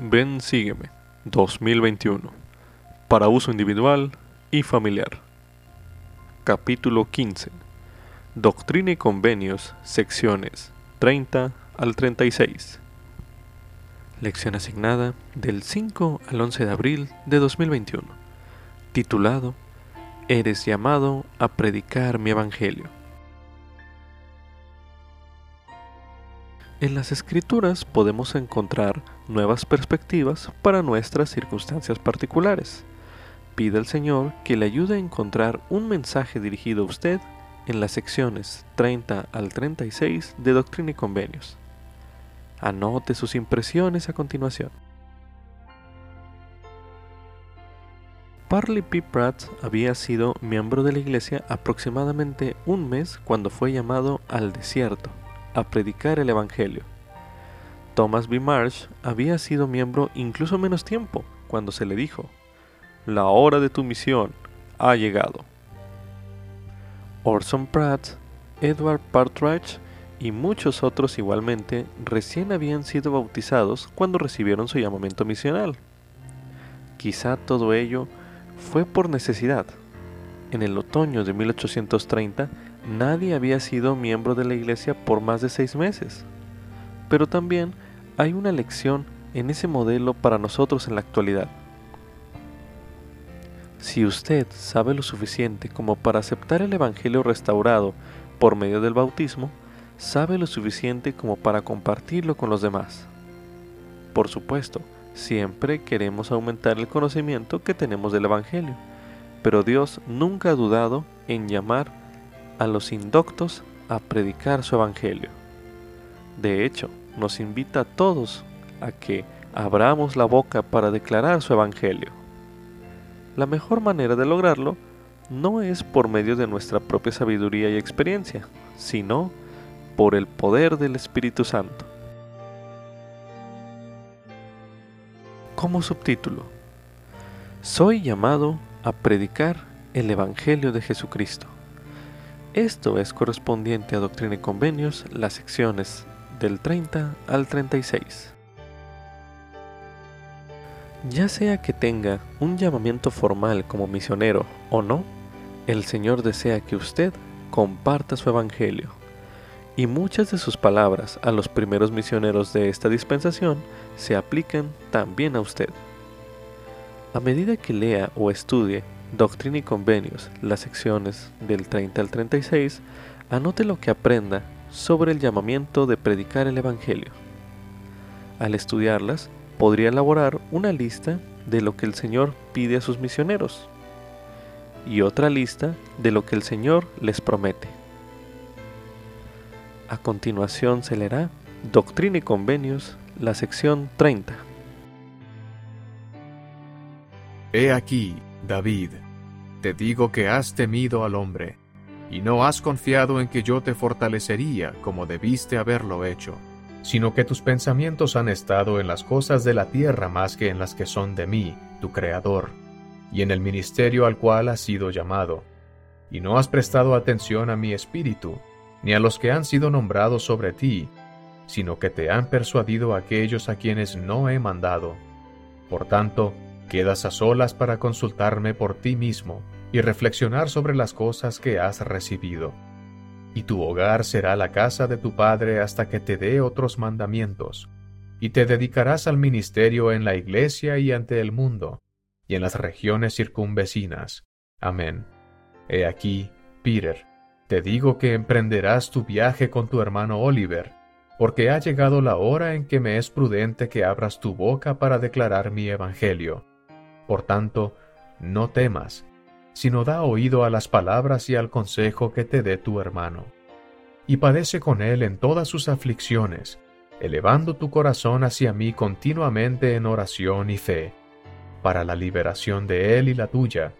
Ven, sígueme 2021 para uso individual y familiar. Capítulo 15. Doctrina y convenios, secciones 30 al 36. Lección asignada del 5 al 11 de abril de 2021. Titulado Eres llamado a predicar mi evangelio. En las escrituras podemos encontrar nuevas perspectivas para nuestras circunstancias particulares. Pide al Señor que le ayude a encontrar un mensaje dirigido a usted en las secciones 30 al 36 de Doctrina y Convenios. Anote sus impresiones a continuación. Parley P. Pratt había sido miembro de la iglesia aproximadamente un mes cuando fue llamado al desierto a predicar el Evangelio. Thomas B. Marsh había sido miembro incluso menos tiempo cuando se le dijo, la hora de tu misión ha llegado. Orson Pratt, Edward Partridge y muchos otros igualmente recién habían sido bautizados cuando recibieron su llamamiento misional. Quizá todo ello fue por necesidad. En el otoño de 1830 nadie había sido miembro de la iglesia por más de seis meses. Pero también hay una lección en ese modelo para nosotros en la actualidad. Si usted sabe lo suficiente como para aceptar el Evangelio restaurado por medio del bautismo, sabe lo suficiente como para compartirlo con los demás. Por supuesto, siempre queremos aumentar el conocimiento que tenemos del Evangelio, pero Dios nunca ha dudado en llamar a los indoctos a predicar su Evangelio. De hecho, nos invita a todos a que abramos la boca para declarar su Evangelio. La mejor manera de lograrlo no es por medio de nuestra propia sabiduría y experiencia, sino por el poder del Espíritu Santo. Como subtítulo, soy llamado a predicar el Evangelio de Jesucristo. Esto es correspondiente a Doctrina y Convenios, las secciones del 30 al 36. Ya sea que tenga un llamamiento formal como misionero o no, el Señor desea que usted comparta su evangelio. Y muchas de sus palabras a los primeros misioneros de esta dispensación se aplican también a usted. A medida que lea o estudie Doctrina y Convenios, las secciones del 30 al 36, anote lo que aprenda sobre el llamamiento de predicar el Evangelio. Al estudiarlas, podría elaborar una lista de lo que el Señor pide a sus misioneros y otra lista de lo que el Señor les promete. A continuación se leerá Doctrina y Convenios, la sección 30. He aquí, David, te digo que has temido al hombre y no has confiado en que yo te fortalecería como debiste haberlo hecho, sino que tus pensamientos han estado en las cosas de la tierra más que en las que son de mí, tu Creador, y en el ministerio al cual has sido llamado, y no has prestado atención a mi espíritu, ni a los que han sido nombrados sobre ti, sino que te han persuadido aquellos a quienes no he mandado. Por tanto, quedas a solas para consultarme por ti mismo, y reflexionar sobre las cosas que has recibido. Y tu hogar será la casa de tu Padre hasta que te dé otros mandamientos, y te dedicarás al ministerio en la iglesia y ante el mundo, y en las regiones circunvecinas. Amén. He aquí, Peter, te digo que emprenderás tu viaje con tu hermano Oliver, porque ha llegado la hora en que me es prudente que abras tu boca para declarar mi evangelio. Por tanto, no temas, sino da oído a las palabras y al consejo que te dé tu hermano. Y padece con él en todas sus aflicciones, elevando tu corazón hacia mí continuamente en oración y fe, para la liberación de él y la tuya,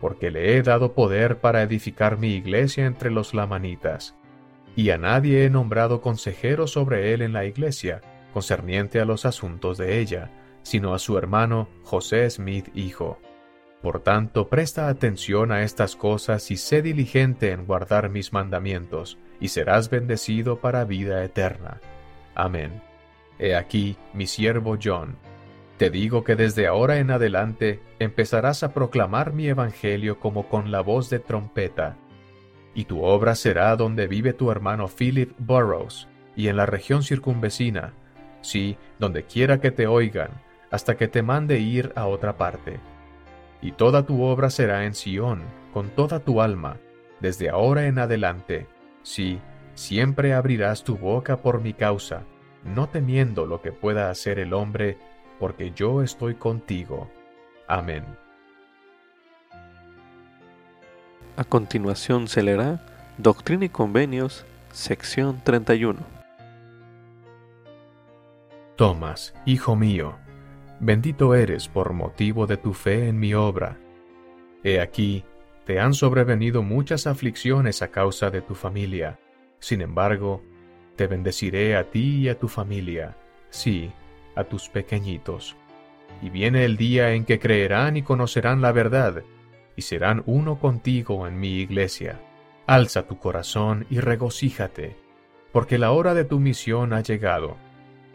porque le he dado poder para edificar mi iglesia entre los lamanitas. Y a nadie he nombrado consejero sobre él en la iglesia, concerniente a los asuntos de ella, sino a su hermano José Smith hijo por tanto, presta atención a estas cosas y sé diligente en guardar mis mandamientos, y serás bendecido para vida eterna. Amén. He aquí mi siervo John, Te digo que desde ahora en adelante empezarás a proclamar mi evangelio como con la voz de trompeta. Y tu obra será donde vive tu hermano Philip Burrows, y en la región circunvecina, sí, donde quiera que te oigan, hasta que te mande ir a otra parte. Y toda tu obra será en Sión, con toda tu alma, desde ahora en adelante, sí, siempre abrirás tu boca por mi causa, no temiendo lo que pueda hacer el hombre porque yo estoy contigo. Amén. A continuación se leerá Doctrina y Convenios, sección 31. Tomás, hijo mío, bendito eres por motivo de tu fe en mi obra. He aquí, te han sobrevenido muchas aflicciones a causa de tu familia. Sin embargo, te bendeciré a ti y a tu familia. Sí, a tus pequeñitos. Y viene el día en que creerán y conocerán la verdad, y serán uno contigo en mi iglesia. Alza tu corazón y regocíjate, porque la hora de tu misión ha llegado,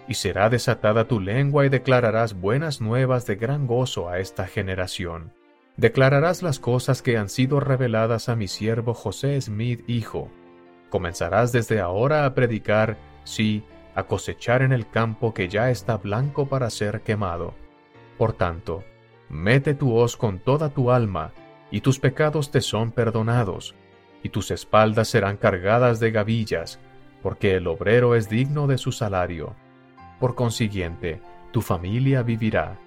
y será desatada tu lengua y declararás buenas nuevas de gran gozo a esta generación. Declararás las cosas que han sido reveladas a mi siervo José Smith, hijo. Comenzarás desde ahora a predicar, sí, a cosechar en el campo que ya está blanco para ser quemado. Por tanto, mete tu hoz con toda tu alma, y tus pecados te son perdonados, y tus espaldas serán cargadas de gavillas, porque el obrero es digno de su salario. Por consiguiente, tu familia vivirá.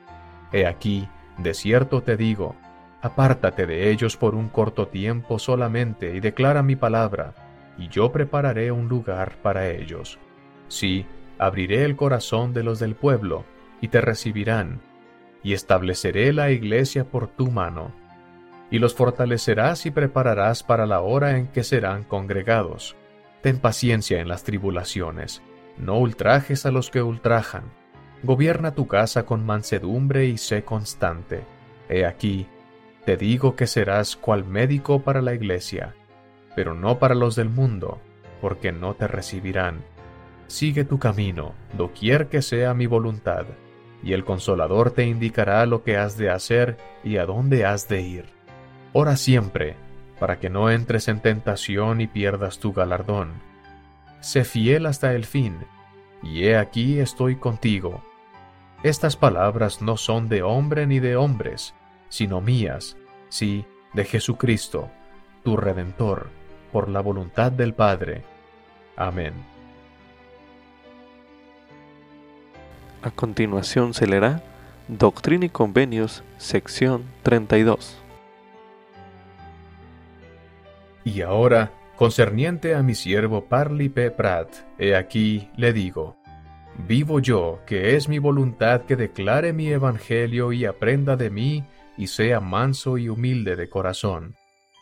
He aquí, de cierto te digo, apártate de ellos por un corto tiempo solamente y declara mi palabra, y yo prepararé un lugar para ellos. Sí, abriré el corazón de los del pueblo, y te recibirán, y estableceré la iglesia por tu mano, y los fortalecerás y prepararás para la hora en que serán congregados. Ten paciencia en las tribulaciones, no ultrajes a los que ultrajan. Gobierna tu casa con mansedumbre y sé constante. He aquí, te digo que serás cual médico para la iglesia, pero no para los del mundo, porque no te recibirán Sigue tu camino, doquier que sea mi voluntad, y el consolador te indicará lo que has de hacer y a dónde has de ir. Ora siempre, para que no entres en tentación y pierdas tu galardón. Sé fiel hasta el fin, y he aquí estoy contigo. Estas palabras no son de hombre ni de hombres, sino mías, sí, de Jesucristo, tu Redentor, por la voluntad del Padre. Amén. A continuación se leerá Doctrina y Convenios, sección 32. Y ahora, concerniente a mi siervo Parlipe Prat, he aquí le digo, Vivo yo, que es mi voluntad que declare mi evangelio y aprenda de mí, y sea manso y humilde de corazón.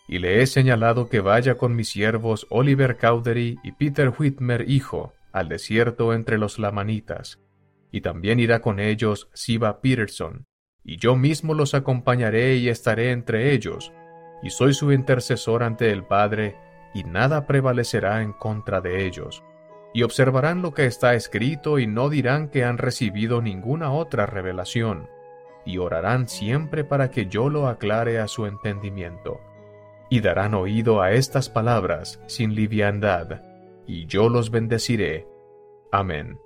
Y le he señalado que vaya con mis siervos Oliver Cowdery y Peter Whitmer hijo, al desierto entre los lamanitas, y también irá con ellos Siba Peterson, y yo mismo los acompañaré y estaré entre ellos, y soy su intercesor ante el Padre, y nada prevalecerá en contra de ellos. Y observarán lo que está escrito y no dirán que han recibido ninguna otra revelación, y orarán siempre para que yo lo aclare a su entendimiento. Y darán oído a estas palabras sin liviandad, y yo los bendeciré. Amén.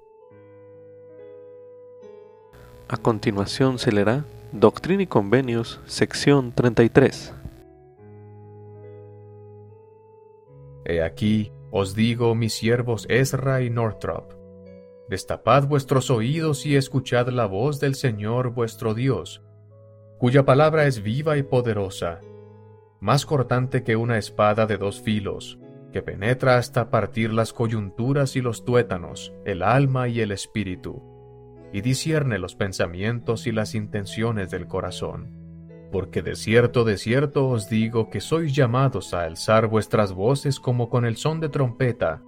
A continuación se leerá Doctrina y Convenios, sección 33. He aquí, os digo, mis siervos Ezra y Northrop, destapad vuestros oídos y escuchad la voz del Señor vuestro Dios, cuya palabra es viva y poderosa, más cortante que una espada de dos filos, que penetra hasta partir las coyunturas y los tuétanos, el alma y el espíritu y discierne los pensamientos y las intenciones del corazón. Porque de cierto, de cierto os digo que sois llamados a alzar vuestras voces como con el son de trompeta,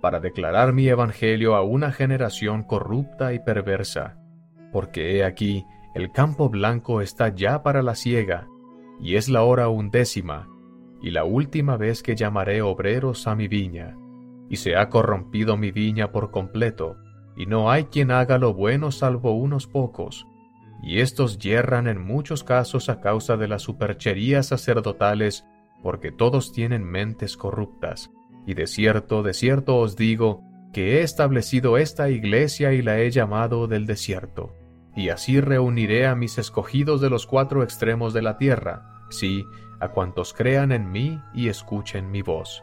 para declarar mi evangelio a una generación corrupta y perversa. Porque he aquí, el campo blanco está ya para la siega, y es la hora undécima, y la última vez que llamaré obreros a mi viña, y se ha corrompido mi viña por completo, y no hay quien haga lo bueno salvo unos pocos. Y estos yerran en muchos casos a causa de las supercherías sacerdotales, porque todos tienen mentes corruptas. Y de cierto, de cierto os digo, que he establecido esta iglesia y la he llamado del desierto. Y así reuniré a mis escogidos de los cuatro extremos de la tierra, sí, a cuantos crean en mí y escuchen mi voz.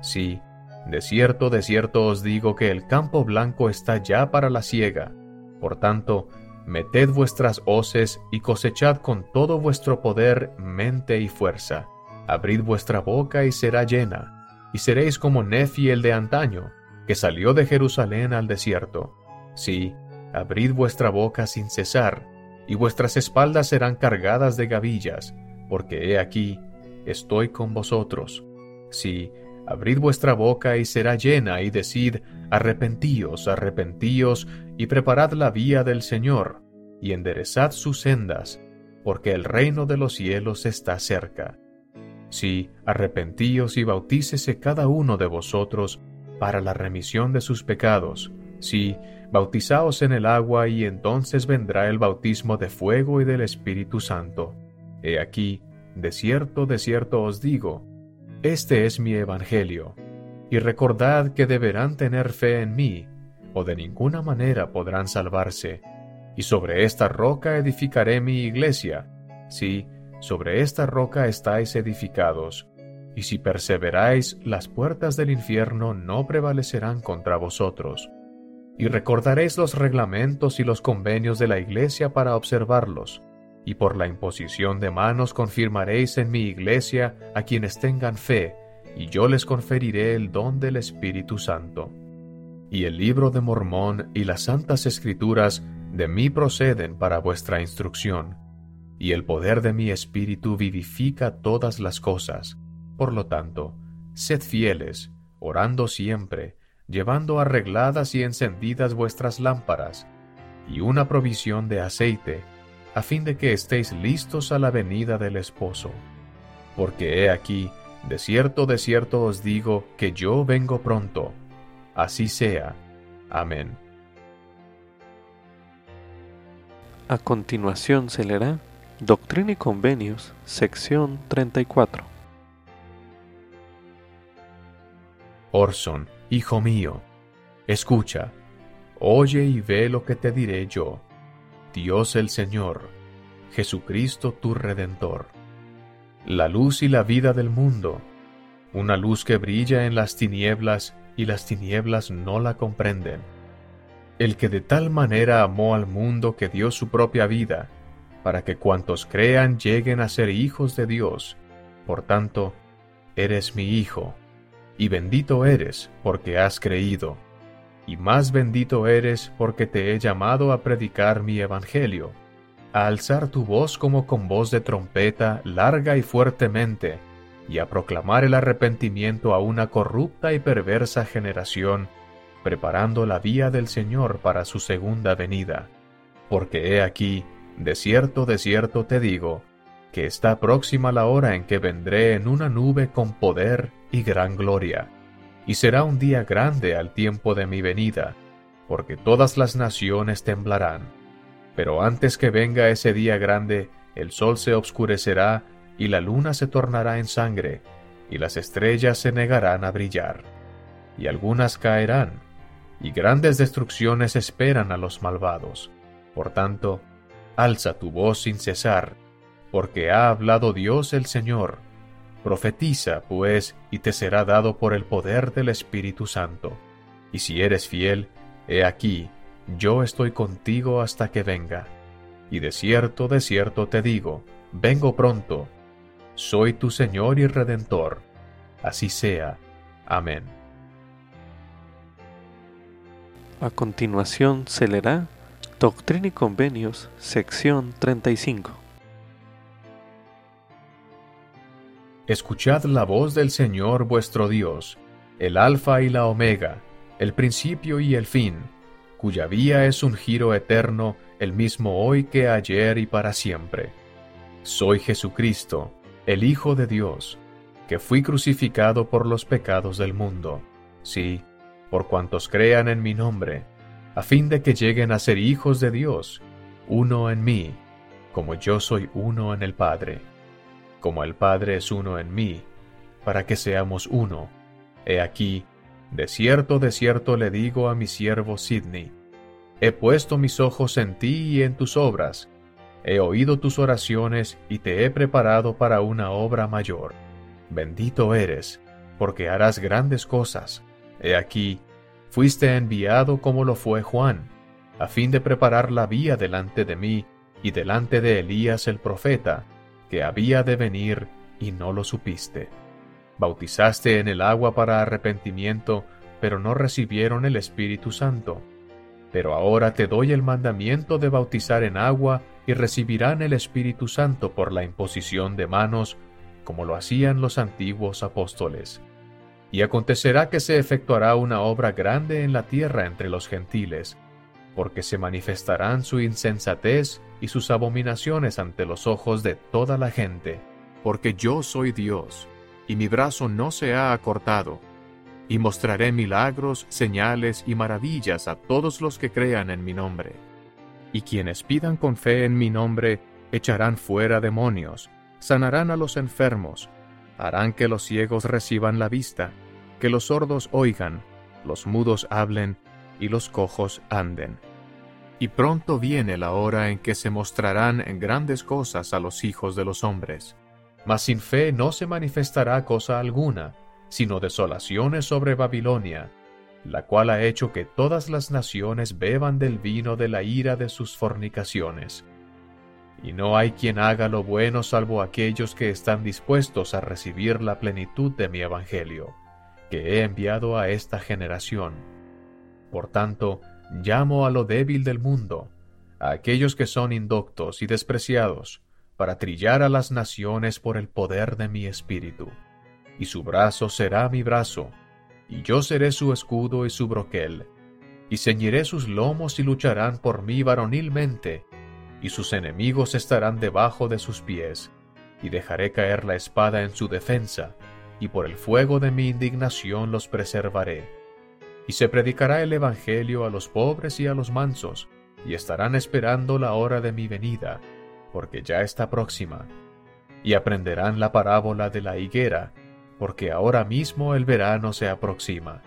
Sí, de cierto, de cierto os digo que el campo blanco está ya para la siega. Por tanto, meted vuestras hoces y cosechad con todo vuestro poder, mente y fuerza. Abrid vuestra boca y será llena, y seréis como Nefi el de antaño, que salió de Jerusalén al desierto. Sí, abrid vuestra boca sin cesar, y vuestras espaldas serán cargadas de gavillas, porque he aquí, estoy con vosotros. Sí, abrid vuestra boca y será llena, y decid, arrepentíos, arrepentíos, y preparad la vía del Señor, y enderezad sus sendas, porque el reino de los cielos está cerca. Sí, arrepentíos y bautícese cada uno de vosotros para la remisión de sus pecados. Sí, bautizaos en el agua y entonces vendrá el bautismo de fuego y del Espíritu Santo. He aquí, de cierto, de cierto os digo, este es mi Evangelio, y recordad que deberán tener fe en mí, o de ninguna manera podrán salvarse. Y sobre esta roca edificaré mi iglesia, sí, sobre esta roca estáis edificados, y si perseveráis, las puertas del infierno no prevalecerán contra vosotros. Y recordaréis los reglamentos y los convenios de la iglesia para observarlos, y por la imposición de manos confirmaréis en mi iglesia a quienes tengan fe, y yo les conferiré el don del Espíritu Santo. Y el libro de Mormón y las santas escrituras de mí proceden para vuestra instrucción, y el poder de mi Espíritu vivifica todas las cosas por lo tanto, sed fieles, orando siempre, llevando arregladas y encendidas vuestras lámparas, y una provisión de aceite, a fin de que estéis listos a la venida del esposo. Porque he aquí, de cierto, de cierto os digo que yo vengo pronto. Así sea. Amén. A continuación se leerá Doctrina y Convenios, sección 34. Orson, hijo mío, escucha, oye y ve lo que te diré yo. Dios el Señor, Jesucristo tu Redentor. La luz y la vida del mundo, una luz que brilla en las tinieblas y las tinieblas no la comprenden. El que de tal manera amó al mundo que dio su propia vida, para que cuantos crean lleguen a ser hijos de Dios. Por tanto, eres mi hijo y bendito eres porque has creído, y más bendito eres porque te he llamado a predicar mi evangelio, a alzar tu voz como con voz de trompeta larga y fuertemente, y a proclamar el arrepentimiento a una corrupta y perversa generación, preparando la vía del Señor para su segunda venida. Porque he aquí, de cierto, de cierto te digo, que está próxima la hora en que vendré en una nube con poder y gran gloria. Y será un día grande al tiempo de mi venida, porque todas las naciones temblarán. Pero antes que venga ese día grande, el sol se obscurecerá y la luna se tornará en sangre, y las estrellas se negarán a brillar. Y algunas caerán, y grandes destrucciones esperan a los malvados. Por tanto, alza tu voz sin cesar, porque ha hablado Dios el Señor. Profetiza, pues, y te será dado por el poder del Espíritu Santo. Y si eres fiel, he aquí, yo estoy contigo hasta que venga. Y de cierto, de cierto te digo, vengo pronto. Soy tu Señor y Redentor. Así sea. Amén. A continuación se leerá Doctrina y Convenios, sección 35. Escuchad la voz del Señor vuestro Dios, el Alfa y la Omega, el principio y el fin, cuya vía es un giro eterno, el mismo hoy que ayer y para siempre. Soy Jesucristo, el Hijo de Dios, que fui crucificado por los pecados del mundo, sí, por cuantos crean en mi nombre, a fin de que lleguen a ser hijos de Dios, uno en mí, como yo soy uno en el Padre. Como el Padre es uno en mí, para que seamos uno. He aquí, de cierto, de cierto le digo a mi siervo Sidney, he puesto mis ojos en ti y en tus obras, he oído tus oraciones y te he preparado para una obra mayor. Bendito eres, porque harás grandes cosas. He aquí, fuiste enviado como lo fue Juan, a fin de preparar la vía delante de mí y delante de Elías el profeta, que había de venir y no lo supiste. Bautizaste en el agua para arrepentimiento, pero no recibieron el Espíritu Santo. Pero ahora te doy el mandamiento de bautizar en agua y recibirán el Espíritu Santo por la imposición de manos, como lo hacían los antiguos apóstoles. Y acontecerá que se efectuará una obra grande en la tierra entre los gentiles, porque se manifestarán su insensatez y sus abominaciones ante los ojos de toda la gente. Porque yo soy Dios, y mi brazo no se ha acortado, y mostraré milagros, señales y maravillas a todos los que crean en mi nombre. Y quienes pidan con fe en mi nombre, echarán fuera demonios, sanarán a los enfermos, harán que los ciegos reciban la vista, que los sordos oigan, los mudos hablen, y los cojos anden. Y pronto viene la hora en que se mostrarán en grandes cosas a los hijos de los hombres. Mas sin fe no se manifestará cosa alguna, sino desolaciones sobre Babilonia, la cual ha hecho que todas las naciones beban del vino de la ira de sus fornicaciones. Y no hay quien haga lo bueno salvo aquellos que están dispuestos a recibir la plenitud de mi Evangelio, que he enviado a esta generación. Por tanto, llamo a lo débil del mundo, a aquellos que son indoctos y despreciados, para trillar a las naciones por el poder de mi espíritu. Y su brazo será mi brazo, y yo seré su escudo y su broquel, y ceñiré sus lomos y lucharán por mí varonilmente, y sus enemigos estarán debajo de sus pies, y dejaré caer la espada en su defensa, y por el fuego de mi indignación los preservaré. Y se predicará el Evangelio a los pobres y a los mansos, y estarán esperando la hora de mi venida, porque ya está próxima. Y aprenderán la parábola de la higuera, porque ahora mismo el verano se aproxima.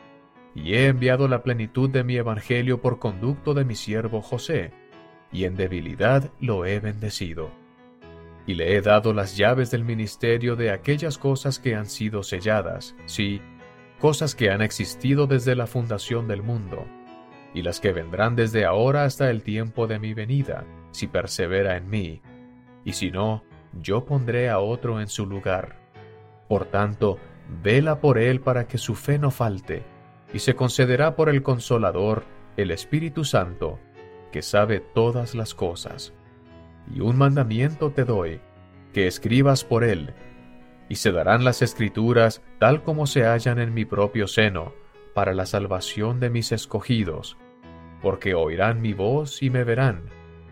Y he enviado la plenitud de mi Evangelio por conducto de mi siervo José, y en debilidad lo he bendecido. Y le he dado las llaves del ministerio de aquellas cosas que han sido selladas, sí, cosas que han existido desde la fundación del mundo, y las que vendrán desde ahora hasta el tiempo de mi venida, si persevera en mí, y si no, yo pondré a otro en su lugar. Por tanto, vela por él para que su fe no falte, y se concederá por el Consolador, el Espíritu Santo, que sabe todas las cosas. Y un mandamiento te doy, que escribas por él, y se darán las escrituras tal como se hallan en mi propio seno, para la salvación de mis escogidos, porque oirán mi voz y me verán,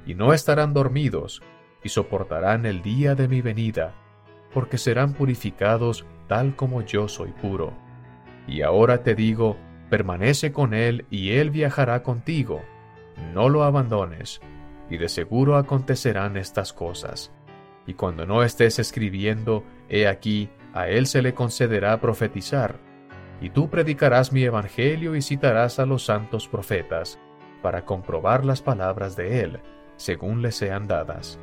y no estarán dormidos, y soportarán el día de mi venida, porque serán purificados tal como yo soy puro. Y ahora te digo, permanece con él y él viajará contigo. No lo abandones, y de seguro acontecerán estas cosas. Y cuando no estés escribiendo, he aquí, a él se le concederá profetizar. Y tú predicarás mi evangelio y citarás a los santos profetas, para comprobar las palabras de él, según le sean dadas.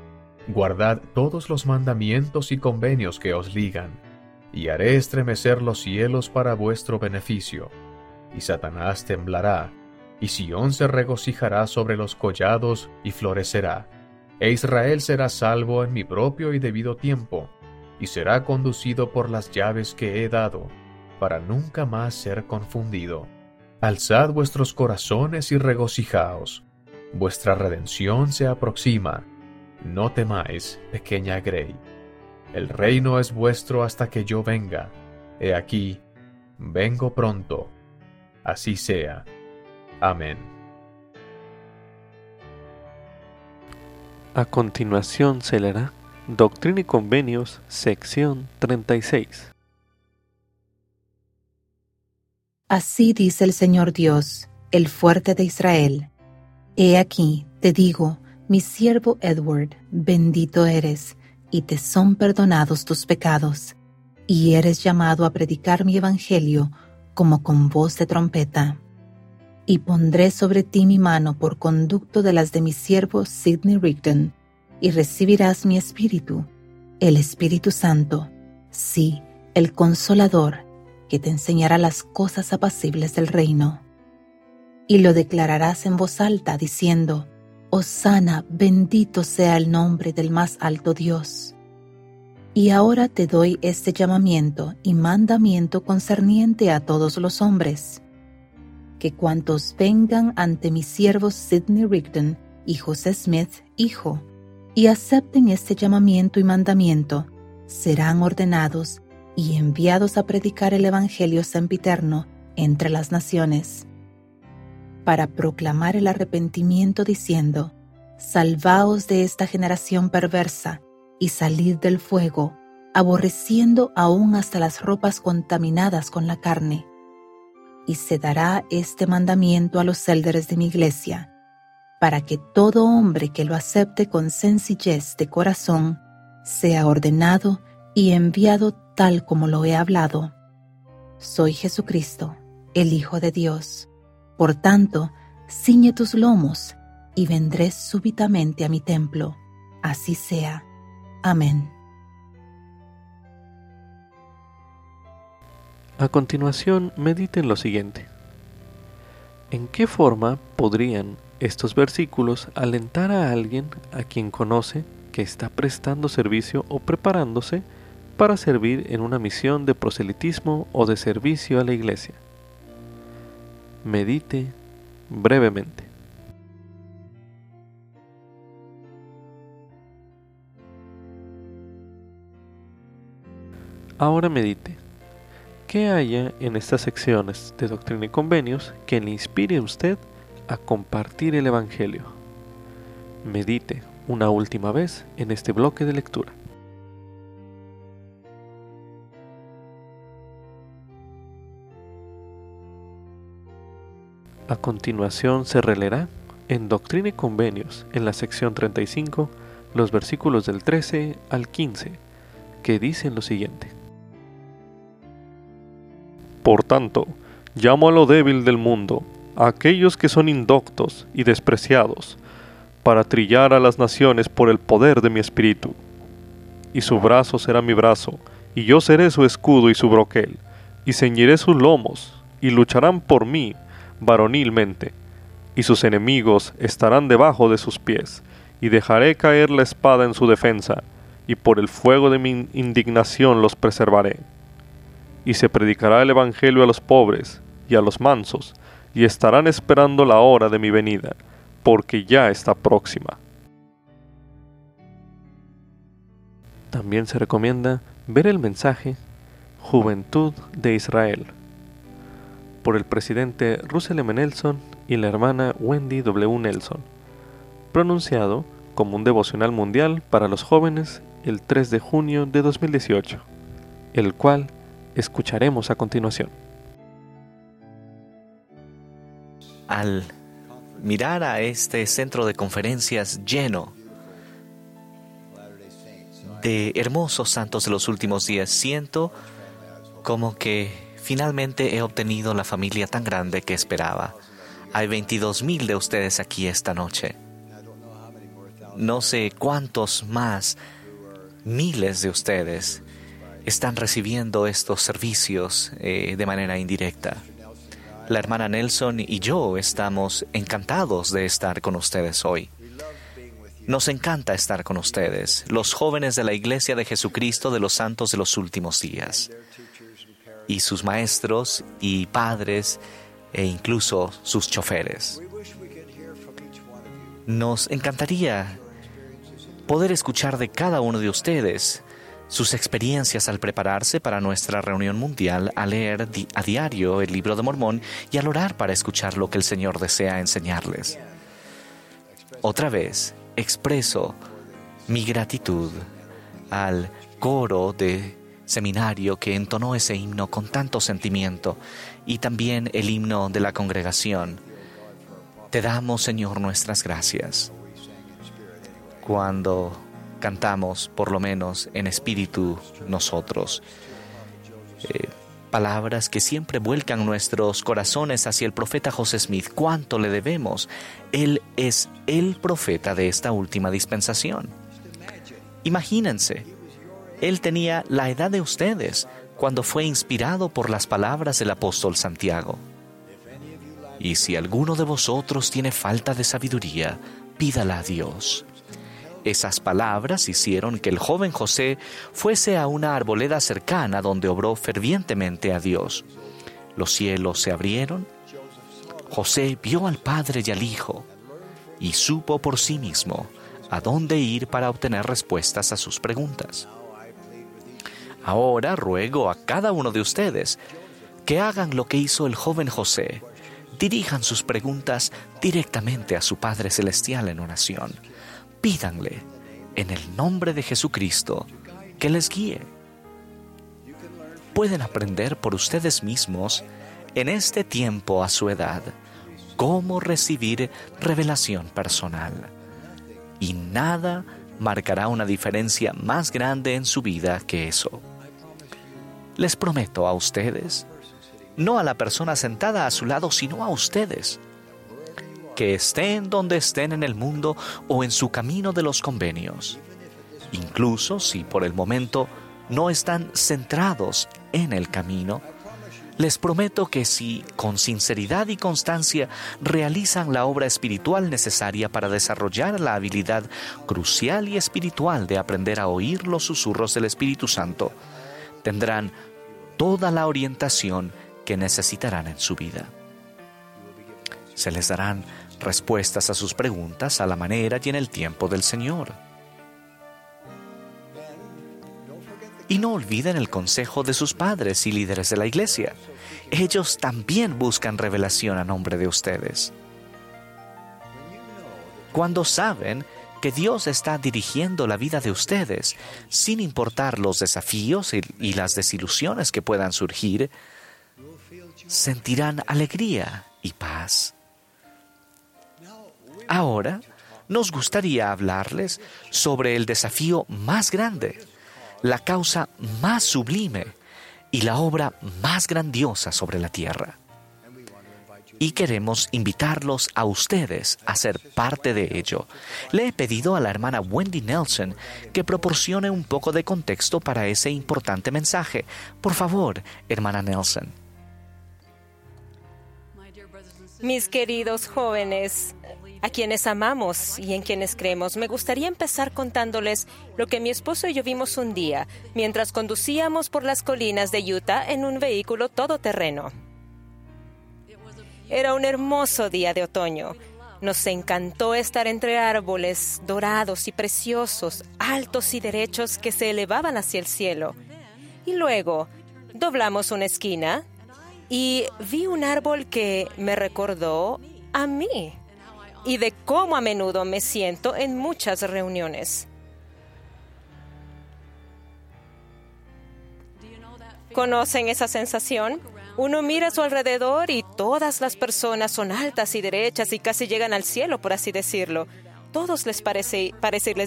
Guardad todos los mandamientos y convenios que os ligan, y haré estremecer los cielos para vuestro beneficio. Y Satanás temblará, y Sión se regocijará sobre los collados y florecerá. E Israel será salvo en mi propio y debido tiempo, y será conducido por las llaves que he dado, para nunca más ser confundido. Alzad vuestros corazones y regocijaos. Vuestra redención se aproxima no temáis, pequeña Grey. El reino es vuestro hasta que yo venga. He aquí, vengo pronto. Así sea. Amén. A continuación se leerá Doctrina y Convenios, sección 36. Así dice el Señor Dios, el fuerte de Israel. He aquí, te digo, Mi siervo Edward, bendito eres, y te son perdonados tus pecados, y eres llamado a predicar mi evangelio como con voz de trompeta. Y pondré sobre ti mi mano por conducto de las de mi siervo Sidney Rigdon, y recibirás mi espíritu, el Espíritu Santo, sí, el Consolador, que te enseñará las cosas apacibles del reino. Y lo declararás en voz alta, diciendo, Osana, bendito sea el nombre del más alto Dios. Y ahora te doy este llamamiento y mandamiento concerniente a todos los hombres, que cuantos vengan ante mi siervo Sidney Rigdon y José Smith, hijo, y acepten este llamamiento y mandamiento, serán ordenados y enviados a predicar el Evangelio sempiterno entre las naciones, para proclamar el arrepentimiento diciendo, Salvaos de esta generación perversa, y salid del fuego, aborreciendo aún hasta las ropas contaminadas con la carne. Y se dará este mandamiento a los élderes de mi iglesia, para que todo hombre que lo acepte con sencillez de corazón sea ordenado y enviado tal como lo he hablado. Soy Jesucristo, el Hijo de Dios. Por tanto, ciñe tus lomos y vendré súbitamente a mi templo. Así sea. Amén. A continuación, mediten lo siguiente. ¿En qué forma podrían estos versículos alentar a alguien a quien conoce que está prestando servicio o preparándose para servir en una misión de proselitismo o de servicio a la iglesia? Medite brevemente. Ahora medite. ¿Qué haya en estas secciones de Doctrina y Convenios que le inspire a usted a compartir el Evangelio? Medite una última vez en este bloque de lectura. A continuación se releerá en Doctrina y Convenios, en la sección 35, los versículos del 13 al 15, que dicen lo siguiente. Por tanto, llamo a lo débil del mundo, aquellos que son indoctos y despreciados, para trillar a las naciones por el poder de mi espíritu. Y su brazo será mi brazo, y yo seré su escudo y su broquel, y ceñiré sus lomos, y lucharán por mí varonilmente, y sus enemigos estarán debajo de sus pies, y dejaré caer la espada en su defensa, y por el fuego de mi indignación los preservaré y se predicará el Evangelio a los pobres y a los mansos, y estarán esperando la hora de mi venida, porque ya está próxima. También se recomienda ver el mensaje Juventud de Israel por el presidente Russell M. Nelson y la hermana Wendy W. Nelson, pronunciado como un devocional mundial para los jóvenes el 3 de junio de 2018, el cual escucharemos a continuación. Al mirar a este centro de conferencias lleno de hermosos santos de los últimos días, siento como que finalmente he obtenido la familia tan grande que esperaba. Hay 22 mil de ustedes aquí esta noche. No sé cuántos más miles de ustedes están recibiendo estos servicios eh, de manera indirecta. La hermana Nelson y yo estamos encantados de estar con ustedes hoy. Nos encanta estar con ustedes, los jóvenes de la Iglesia de Jesucristo de los Santos de los Últimos Días, y sus maestros y padres e incluso sus choferes. Nos encantaría poder escuchar de cada uno de ustedes sus experiencias al prepararse para nuestra reunión mundial, a leer a diario el libro de Mormón y al orar para escuchar lo que el Señor desea enseñarles. Otra vez, expreso mi gratitud al coro de seminario que entonó ese himno con tanto sentimiento y también el himno de la congregación. Te damos, Señor, nuestras gracias. cuando cantamos, por lo menos en espíritu, nosotros. Eh, palabras que siempre vuelcan nuestros corazones hacia el profeta José Smith. ¿Cuánto le debemos? Él es el profeta de esta última dispensación. Imagínense, él tenía la edad de ustedes cuando fue inspirado por las palabras del apóstol Santiago. Y si alguno de vosotros tiene falta de sabiduría, pídala a Dios. Esas palabras hicieron que el joven José fuese a una arboleda cercana donde obró fervientemente a Dios. Los cielos se abrieron. José vio al Padre y al Hijo y supo por sí mismo a dónde ir para obtener respuestas a sus preguntas. Ahora ruego a cada uno de ustedes que hagan lo que hizo el joven José dirijan sus preguntas directamente a su Padre Celestial en oración. Pídanle, en el nombre de Jesucristo, que les guíe. Pueden aprender por ustedes mismos, en este tiempo a su edad, cómo recibir revelación personal. Y nada marcará una diferencia más grande en su vida que eso. Les prometo a ustedes no a la persona sentada a su lado, sino a ustedes. Que estén donde estén en el mundo o en su camino de los convenios. Incluso si por el momento no están centrados en el camino, les prometo que si con sinceridad y constancia realizan la obra espiritual necesaria para desarrollar la habilidad crucial y espiritual de aprender a oír los susurros del Espíritu Santo, tendrán toda la orientación que necesitarán en su vida. Se les darán respuestas a sus preguntas a la manera y en el tiempo del Señor. Y no olviden el consejo de sus padres y líderes de la iglesia. Ellos también buscan revelación a nombre de ustedes. Cuando saben que Dios está dirigiendo la vida de ustedes, sin importar los desafíos y, las desilusiones que puedan surgir, sentirán alegría y paz. Ahora nos gustaría hablarles sobre el desafío más grande, la causa más sublime y la obra más grandiosa sobre la tierra. Y queremos invitarlos a ustedes a ser parte de ello. Le he pedido a la hermana Wendy Nelson que proporcione un poco de contexto para ese importante mensaje. Por favor, hermana Nelson. Mis queridos jóvenes, a quienes amamos y en quienes creemos, me gustaría empezar contándoles lo que mi esposo y yo vimos un día mientras conducíamos por las colinas de Utah en un vehículo todoterreno. Era un hermoso día de otoño. Nos encantó estar entre árboles dorados y preciosos, altos y derechos que se elevaban hacia el cielo. Y luego doblamos una esquina y vi un árbol que me recordó a mí y de cómo a menudo me siento en muchas reuniones. ¿Conocen esa sensación? Uno mira a su alrededor y todas las personas son altas y derechas y casi llegan al cielo, por así decirlo. Todos les parece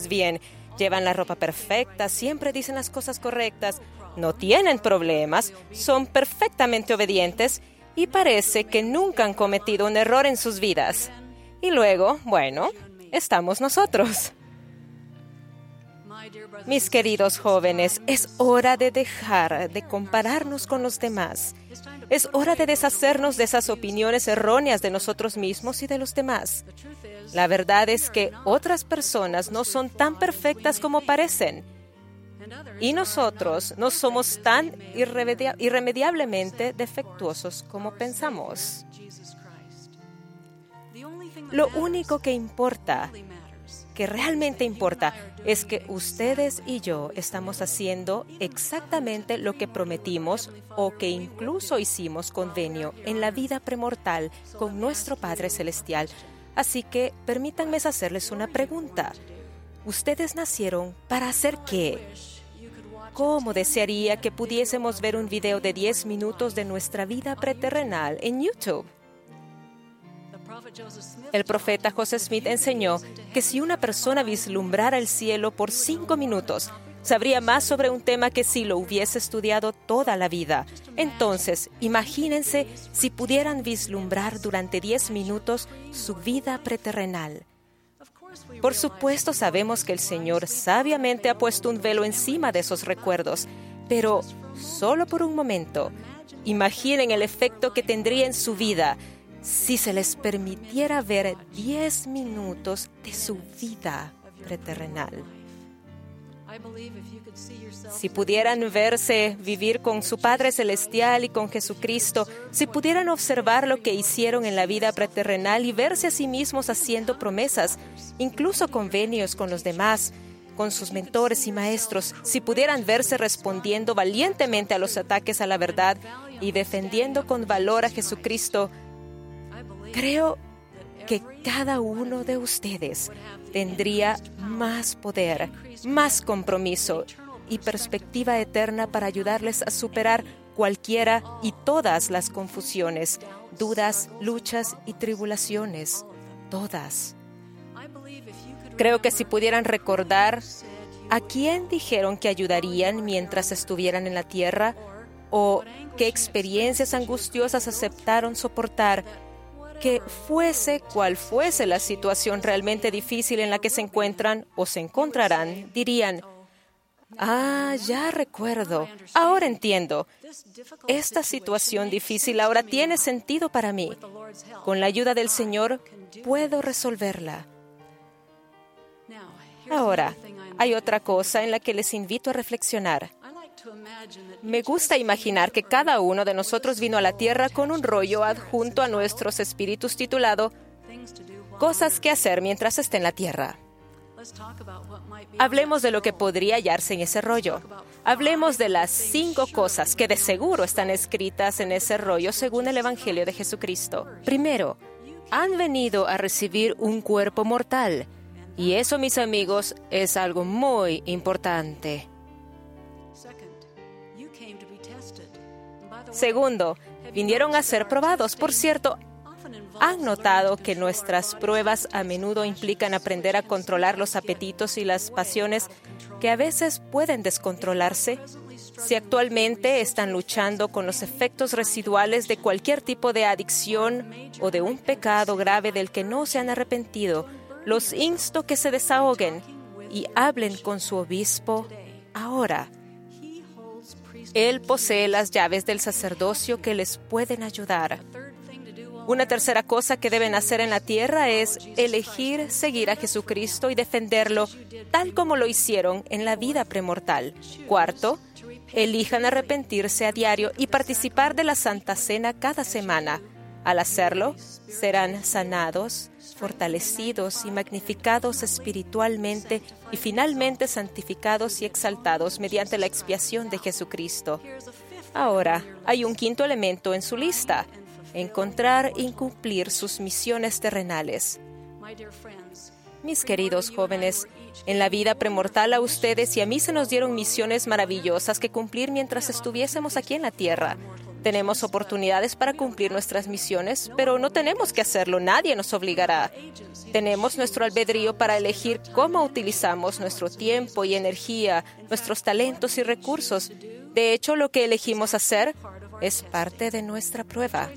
bien. Llevan la ropa perfecta, siempre dicen las cosas correctas, no tienen problemas, son perfectamente obedientes y parece que nunca han cometido un error en sus vidas. Y luego, bueno, estamos nosotros. Mis queridos jóvenes, es hora de dejar de compararnos con los demás. Es hora de deshacernos de esas opiniones erróneas de nosotros mismos y de los demás. La verdad es que otras personas no son tan perfectas como parecen y nosotros no somos tan irremediablemente defectuosos como pensamos. Lo único que importa, que realmente importa, es que ustedes y yo estamos haciendo exactamente lo que prometimos o que incluso hicimos convenio en la vida premortal con nuestro Padre Celestial. Así que permítanme hacerles una pregunta. ¿Ustedes nacieron para hacer qué? ¿Cómo desearía que pudiésemos ver un video de 10 minutos de nuestra vida preterrenal en YouTube? El profeta José Smith enseñó que si una persona vislumbrara el cielo por cinco minutos, sabría más sobre un tema que si lo hubiese estudiado toda la vida. Entonces, imagínense si pudieran vislumbrar durante diez minutos su vida preterrenal. Por supuesto sabemos que el Señor sabiamente ha puesto un velo encima de esos recuerdos, pero solo por un momento, imaginen el efecto que tendría en su vida si se les permitiera ver 10 minutos de su vida preterrenal. Si pudieran verse vivir con su Padre Celestial y con Jesucristo, si pudieran observar lo que hicieron en la vida preterrenal y verse a sí mismos haciendo promesas, incluso convenios con los demás, con sus mentores y maestros, si pudieran verse respondiendo valientemente a los ataques a la verdad y defendiendo con valor a Jesucristo, creo que cada uno de ustedes tendría más poder, más compromiso y perspectiva eterna para ayudarles a superar cualquiera y todas las confusiones, dudas, luchas y tribulaciones, todas. Creo que si pudieran recordar a quién dijeron que ayudarían mientras estuvieran en la tierra o qué experiencias angustiosas aceptaron soportar que fuese cual fuese la situación realmente difícil en la que se encuentran o se encontrarán, dirían, ah, ya recuerdo, ahora entiendo, esta situación difícil ahora tiene sentido para mí. Con la ayuda del Señor puedo resolverla. Ahora, hay otra cosa en la que les invito a reflexionar. Me gusta imaginar que cada uno de nosotros vino a la Tierra con un rollo adjunto a nuestros espíritus titulado Cosas que hacer mientras esté en la Tierra. Hablemos de lo que podría hallarse en ese rollo. Hablemos de las cinco cosas que de seguro están escritas en ese rollo según el Evangelio de Jesucristo. Primero, han venido a recibir un cuerpo mortal. Y eso, mis amigos, es algo muy importante. Segundo, vinieron a ser probados. Por cierto, ¿han notado que nuestras pruebas a menudo implican aprender a controlar los apetitos y las pasiones que a veces pueden descontrolarse? Si actualmente están luchando con los efectos residuales de cualquier tipo de adicción o de un pecado grave del que no se han arrepentido, los insto que se desahoguen y hablen con su obispo ahora. Él posee las llaves del sacerdocio que les pueden ayudar. Una tercera cosa que deben hacer en la tierra es elegir seguir a Jesucristo y defenderlo tal como lo hicieron en la vida premortal. Cuarto, elijan arrepentirse a diario y participar de la Santa Cena cada semana. Al hacerlo, serán sanados, fortalecidos y magnificados espiritualmente y finalmente santificados y exaltados mediante la expiación de Jesucristo. Ahora, hay un quinto elemento en su lista, encontrar y cumplir sus misiones terrenales. Mis queridos jóvenes, en la vida premortal a ustedes y a mí se nos dieron misiones maravillosas que cumplir mientras estuviésemos aquí en la tierra. Tenemos oportunidades para cumplir nuestras misiones, pero no tenemos que hacerlo, nadie nos obligará. Tenemos nuestro albedrío para elegir cómo utilizamos nuestro tiempo y energía, nuestros talentos y recursos. De hecho, lo que elegimos hacer es parte de nuestra prueba.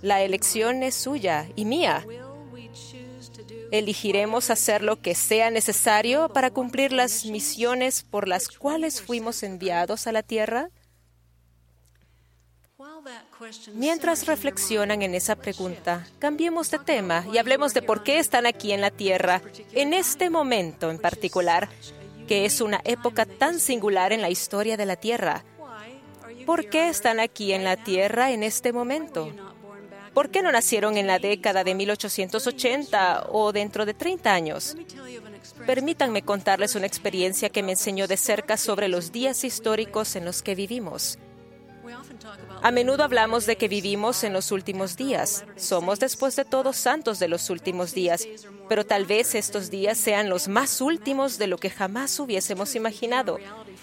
La elección es suya y mía. Elegiremos hacer lo que sea necesario para cumplir las misiones por las cuales fuimos enviados a la tierra. Mientras reflexionan en esa pregunta, cambiemos de tema y hablemos de por qué están aquí en la Tierra, en este momento en particular, que es una época tan singular en la historia de la Tierra. ¿Por qué están aquí en la Tierra en este momento? ¿Por qué no nacieron en la década de 1880 o dentro de 30 años? Permítanme contarles una experiencia que me enseñó de cerca sobre los días históricos en los que vivimos. A menudo hablamos de que vivimos en los últimos días. Somos después de todos santos de los últimos días, pero tal vez estos días sean los más últimos de lo que jamás hubiésemos imaginado.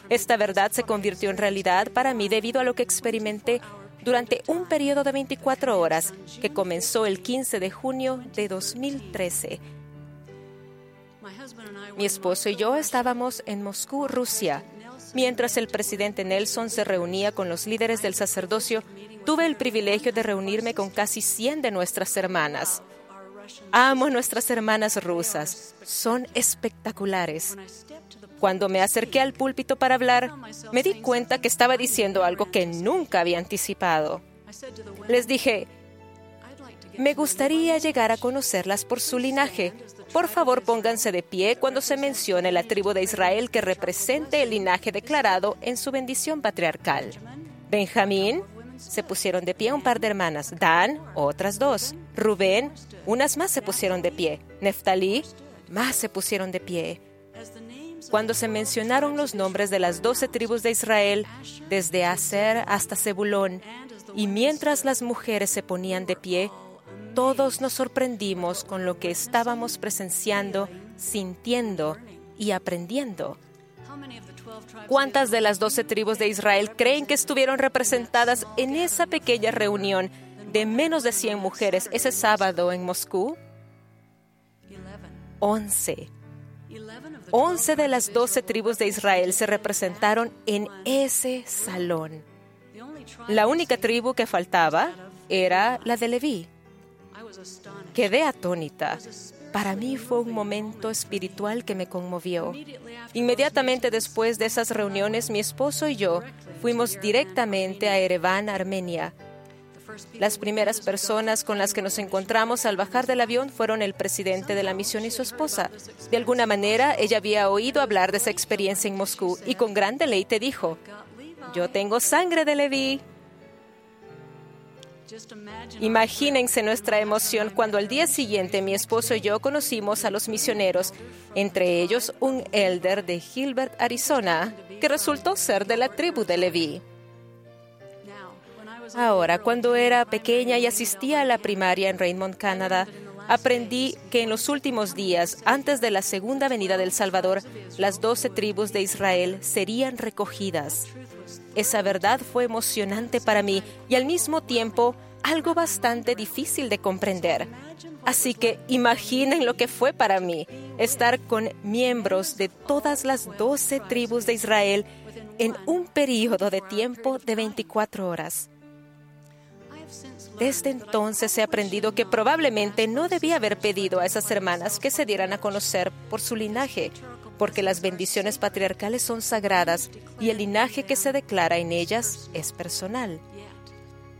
Esta verdad se convirtió en realidad para mí debido a lo que experimenté durante un periodo de 24 horas que comenzó el 15 de junio de 2013. Mi esposo y yo estábamos en Moscú, Rusia. Mientras el presidente Nelson se reunía con los líderes del sacerdocio, tuve el privilegio de reunirme con casi 100 de nuestras hermanas. Amo nuestras hermanas rusas, son espectaculares. Cuando me acerqué al púlpito para hablar, me di cuenta que estaba diciendo algo que nunca había anticipado. Les dije, me gustaría llegar a conocerlas por su linaje. Por favor, pónganse de pie cuando se mencione la tribu de Israel que represente el linaje declarado en su bendición patriarcal. Benjamín, se pusieron de pie un par de hermanas. Dan, otras dos. Rubén, unas más se pusieron de pie. Neftalí, más se pusieron de pie. Cuando se mencionaron los nombres de las doce tribus de Israel, desde Aser hasta Zebulón, y mientras las mujeres se ponían de pie, todos nos sorprendimos con lo que estábamos presenciando, sintiendo y aprendiendo. ¿Cuántas de las doce tribus de Israel creen que estuvieron representadas en esa pequeña reunión de menos de 100 mujeres ese sábado en Moscú? Once. Once de las doce tribus de Israel se representaron en ese salón. La única tribu que faltaba era la de Leví. Quedé atónita. Para mí fue un momento espiritual que me conmovió. Inmediatamente después de esas reuniones, mi esposo y yo fuimos directamente a Ereván, Armenia. Las primeras personas con las que nos encontramos al bajar del avión fueron el presidente de la misión y su esposa. De alguna manera, ella había oído hablar de esa experiencia en Moscú y con gran deleite dijo, yo tengo sangre de Leví. Imagínense nuestra emoción cuando al día siguiente mi esposo y yo conocimos a los misioneros, entre ellos un elder de Gilbert, Arizona, que resultó ser de la tribu de Leví. Ahora, cuando era pequeña y asistía a la primaria en Raymond, Canadá, aprendí que en los últimos días, antes de la segunda venida del Salvador, las doce tribus de Israel serían recogidas. Esa verdad fue emocionante para mí y al mismo tiempo algo bastante difícil de comprender. Así que imaginen lo que fue para mí estar con miembros de todas las doce tribus de Israel en un periodo de tiempo de 24 horas. Desde entonces he aprendido que probablemente no debía haber pedido a esas hermanas que se dieran a conocer por su linaje, porque las bendiciones patriarcales son sagradas y el linaje que se declara en ellas es personal.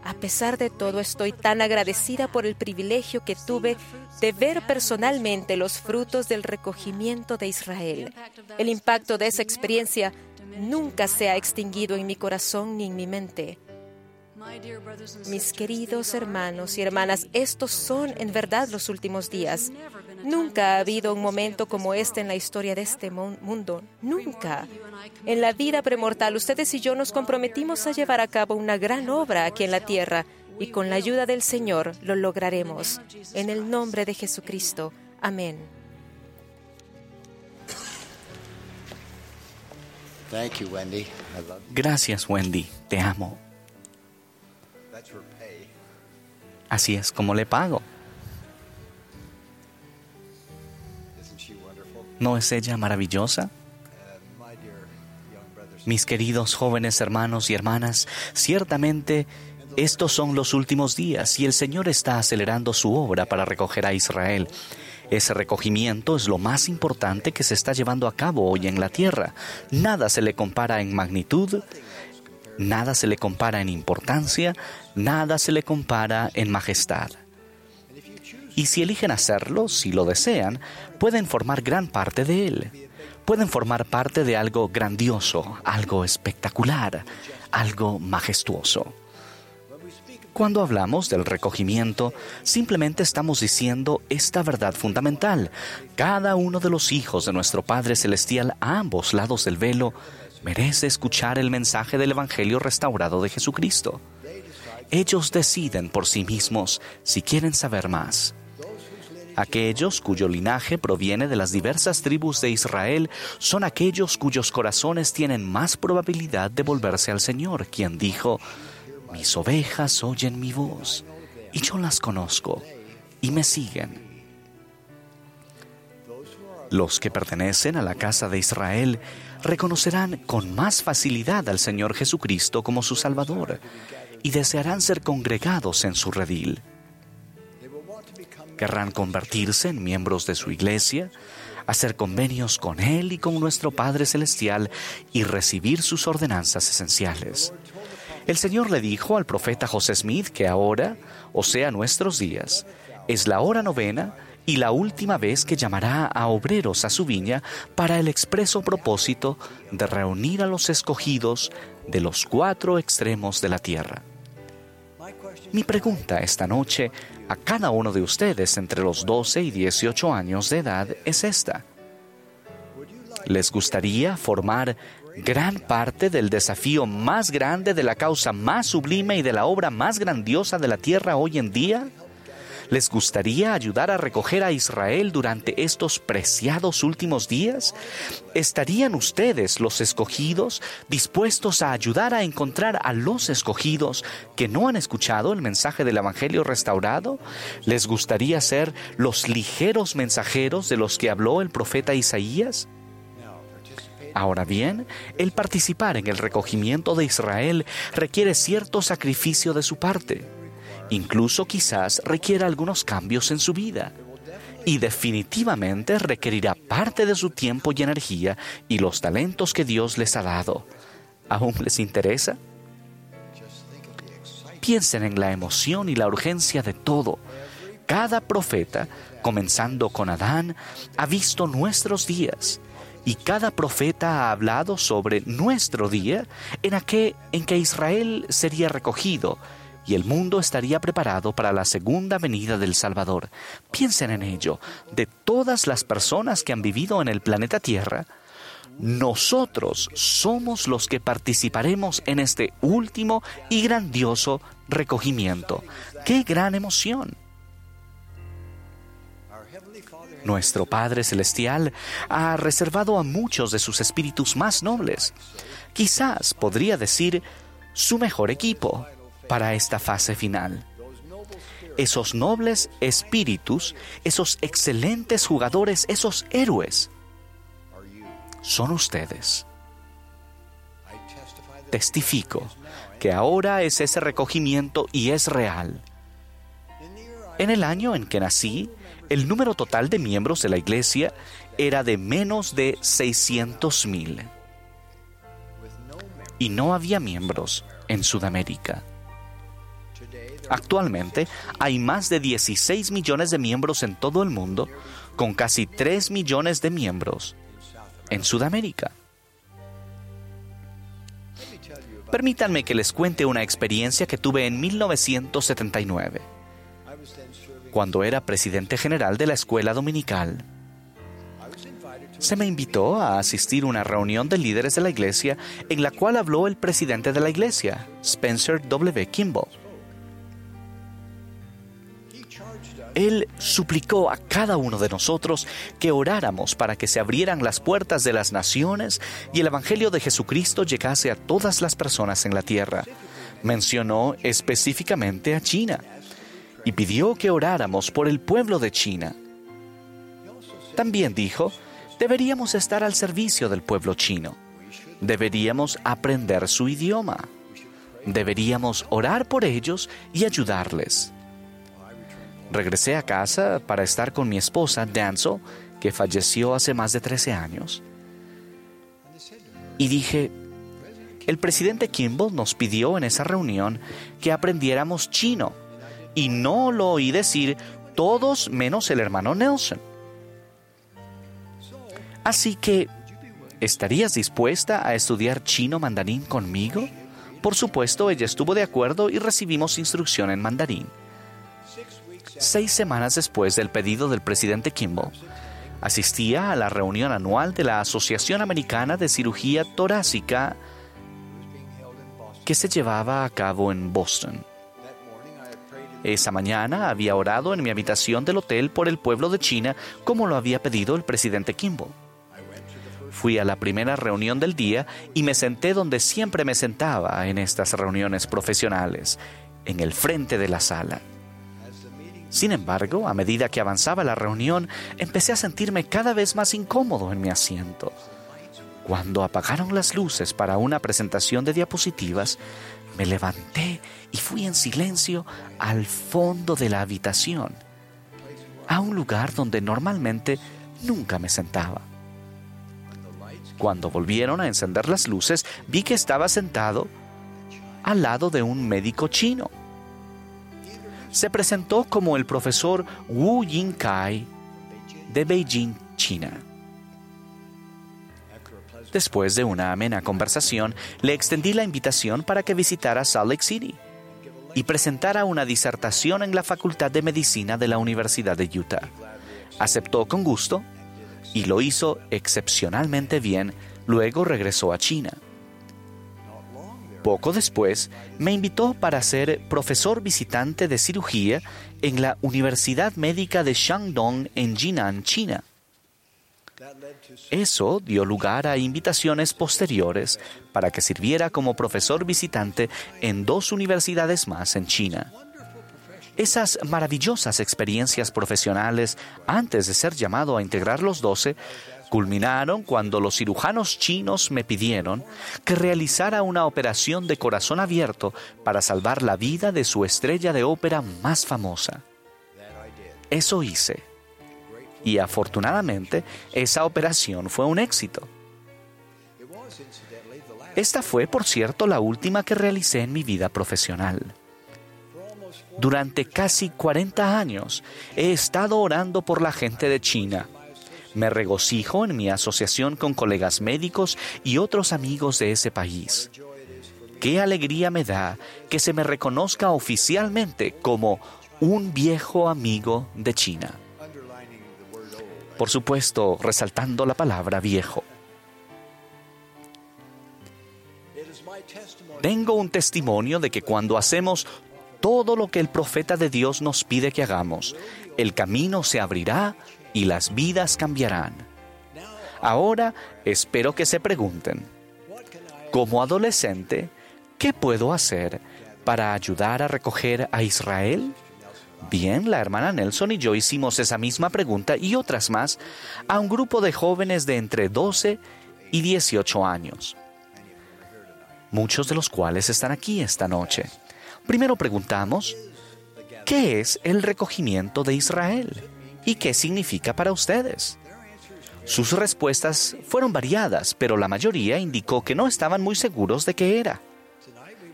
A pesar de todo, estoy tan agradecida por el privilegio que tuve de ver personalmente los frutos del recogimiento de Israel. El impacto de esa experiencia nunca se ha extinguido en mi corazón ni en mi mente. Mis queridos hermanos y hermanas, estos son en verdad los últimos días. Nunca ha habido un momento como este en la historia de este mundo. Nunca. En la vida premortal, ustedes y yo nos comprometimos a llevar a cabo una gran obra aquí en la tierra y con la ayuda del Señor lo lograremos. En el nombre de Jesucristo. Amén. Gracias, Wendy. Te amo. Así es como le pago. ¿No es ella maravillosa? Mis queridos jóvenes hermanos y hermanas, ciertamente estos son los últimos días y el Señor está acelerando su obra para recoger a Israel. Ese recogimiento es lo más importante que se está llevando a cabo hoy en la tierra. Nada se le compara en magnitud, Nada se le compara en importancia, nada se le compara en majestad. Y si eligen hacerlo, si lo desean, pueden formar gran parte de él. Pueden formar parte de algo grandioso, algo espectacular, algo majestuoso. Cuando hablamos del recogimiento, simplemente estamos diciendo esta verdad fundamental. Cada uno de los hijos de nuestro Padre Celestial a ambos lados del velo merece escuchar el mensaje del Evangelio restaurado de Jesucristo. Ellos deciden por sí mismos si quieren saber más. Aquellos cuyo linaje proviene de las diversas tribus de Israel son aquellos cuyos corazones tienen más probabilidad de volverse al Señor, quien dijo, Mis ovejas oyen mi voz, y yo las conozco, y me siguen. Los que pertenecen a la casa de Israel reconocerán con más facilidad al Señor Jesucristo como su Salvador y desearán ser congregados en su redil. Querrán convertirse en miembros de su iglesia, hacer convenios con Él y con nuestro Padre Celestial y recibir sus ordenanzas esenciales. El Señor le dijo al profeta José Smith que ahora, o sea, nuestros días, es la hora novena y la última vez que llamará a obreros a su viña para el expreso propósito de reunir a los escogidos de los cuatro extremos de la tierra. Mi pregunta esta noche a cada uno de ustedes entre los 12 y 18 años de edad es esta. ¿Les gustaría formar gran parte del desafío más grande de la causa más sublime y de la obra más grandiosa de la tierra hoy en día? ¿Les gustaría ayudar a recoger a Israel durante estos preciados últimos días? ¿Estarían ustedes, los escogidos, dispuestos a ayudar a encontrar a los escogidos que no han escuchado el mensaje del Evangelio restaurado? ¿Les gustaría ser los ligeros mensajeros de los que habló el profeta Isaías? Ahora bien, el participar en el recogimiento de Israel requiere cierto sacrificio de su parte. Incluso quizás requiera algunos cambios en su vida. Y definitivamente requerirá parte de su tiempo y energía y los talentos que Dios les ha dado. ¿Aún les interesa? Piensen en la emoción y la urgencia de todo. Cada profeta, comenzando con Adán, ha visto nuestros días y cada profeta ha hablado sobre nuestro día en, en que Israel sería recogido y el mundo estaría preparado para la segunda venida del Salvador. Piensen en ello. De todas las personas que han vivido en el planeta Tierra, nosotros somos los que participaremos en este último y grandioso recogimiento. ¡Qué gran emoción! Nuestro Padre Celestial ha reservado a muchos de sus espíritus más nobles, quizás podría decir su mejor equipo, para esta fase final. Esos nobles espíritus, esos excelentes jugadores, esos héroes, son ustedes. Testifico que ahora es ese recogimiento y es real. En el año en que nací, el número total de miembros de la iglesia era de menos de 600 mil. Y no había miembros en Sudamérica. Actualmente hay más de 16 millones de miembros en todo el mundo, con casi 3 millones de miembros en Sudamérica. Permítanme que les cuente una experiencia que tuve en 1979, cuando era presidente general de la escuela dominical. Se me invitó a asistir a una reunión de líderes de la iglesia en la cual habló el presidente de la iglesia, Spencer W. Kimball. Él suplicó a cada uno de nosotros que oráramos para que se abrieran las puertas de las naciones y el Evangelio de Jesucristo llegase a todas las personas en la tierra. Mencionó específicamente a China y pidió que oráramos por el pueblo de China. También dijo, deberíamos estar al servicio del pueblo chino. Deberíamos aprender su idioma. Deberíamos orar por ellos y ayudarles. Regresé a casa para estar con mi esposa, Danzo, que falleció hace más de 13 años. Y dije, el presidente Kimball nos pidió en esa reunión que aprendiéramos chino. Y no lo oí decir todos menos el hermano Nelson. Así que, ¿estarías dispuesta a estudiar chino mandarín conmigo? Por supuesto, ella estuvo de acuerdo y recibimos instrucción en mandarín seis semanas después del pedido del presidente Kimball, asistía a la reunión anual de la Asociación Americana de Cirugía Torácica que se llevaba a cabo en Boston. Esa mañana había orado en mi habitación del hotel por el pueblo de China como lo había pedido el presidente Kimball. Fui a la primera reunión del día y me senté donde siempre me sentaba en estas reuniones profesionales, en el frente de la sala. Sin embargo, a medida que avanzaba la reunión, empecé a sentirme cada vez más incómodo en mi asiento. Cuando apagaron las luces para una presentación de diapositivas, me levanté y fui en silencio al fondo de la habitación, a un lugar donde normalmente nunca me sentaba. Cuando volvieron a encender las luces, vi que estaba sentado al lado de un médico chino. Se presentó como el profesor Wu Yingkai de Beijing, China. Después de una amena conversación, le extendí la invitación para que visitara Salt Lake City y presentara una disertación en la Facultad de Medicina de la Universidad de Utah. Aceptó con gusto y lo hizo excepcionalmente bien, luego regresó a China. Poco después, me invitó para ser profesor visitante de cirugía en la Universidad Médica de Shandong en Jinan, China. Eso dio lugar a invitaciones posteriores para que sirviera como profesor visitante en dos universidades más en China. Esas maravillosas experiencias profesionales, antes de ser llamado a integrar los doce, culminaron cuando los cirujanos chinos me pidieron que realizara una operación de corazón abierto para salvar la vida de su estrella de ópera más famosa. Eso hice. Y afortunadamente, esa operación fue un éxito. Esta fue, por cierto, la última que realicé en mi vida profesional. Durante casi 40 años he estado orando por la gente de China. Me regocijo en mi asociación con colegas médicos y otros amigos de ese país. Qué alegría me da que se me reconozca oficialmente como un viejo amigo de China. Por supuesto, resaltando la palabra viejo. Tengo un testimonio de que cuando hacemos todo lo que el profeta de Dios nos pide que hagamos, el camino se abrirá y las vidas cambiarán. Ahora espero que se pregunten, como adolescente, ¿qué puedo hacer para ayudar a recoger a Israel? Bien, la hermana Nelson y yo hicimos esa misma pregunta y otras más a un grupo de jóvenes de entre 12 y 18 años, muchos de los cuales están aquí esta noche. Primero preguntamos, ¿qué es el recogimiento de Israel? ¿Y qué significa para ustedes? Sus respuestas fueron variadas, pero la mayoría indicó que no estaban muy seguros de qué era.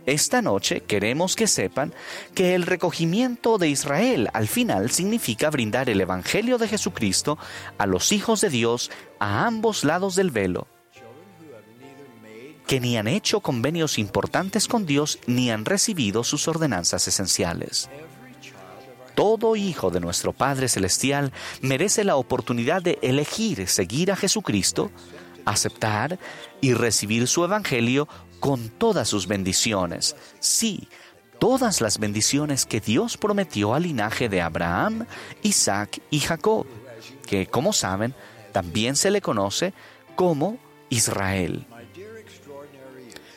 Esta noche queremos que sepan que el recogimiento de Israel al final significa brindar el Evangelio de Jesucristo a los hijos de Dios a ambos lados del velo, que ni han hecho convenios importantes con Dios ni han recibido sus ordenanzas esenciales. Todo hijo de nuestro Padre Celestial merece la oportunidad de elegir seguir a Jesucristo, aceptar y recibir su Evangelio con todas sus bendiciones. Sí, todas las bendiciones que Dios prometió al linaje de Abraham, Isaac y Jacob, que como saben, también se le conoce como Israel.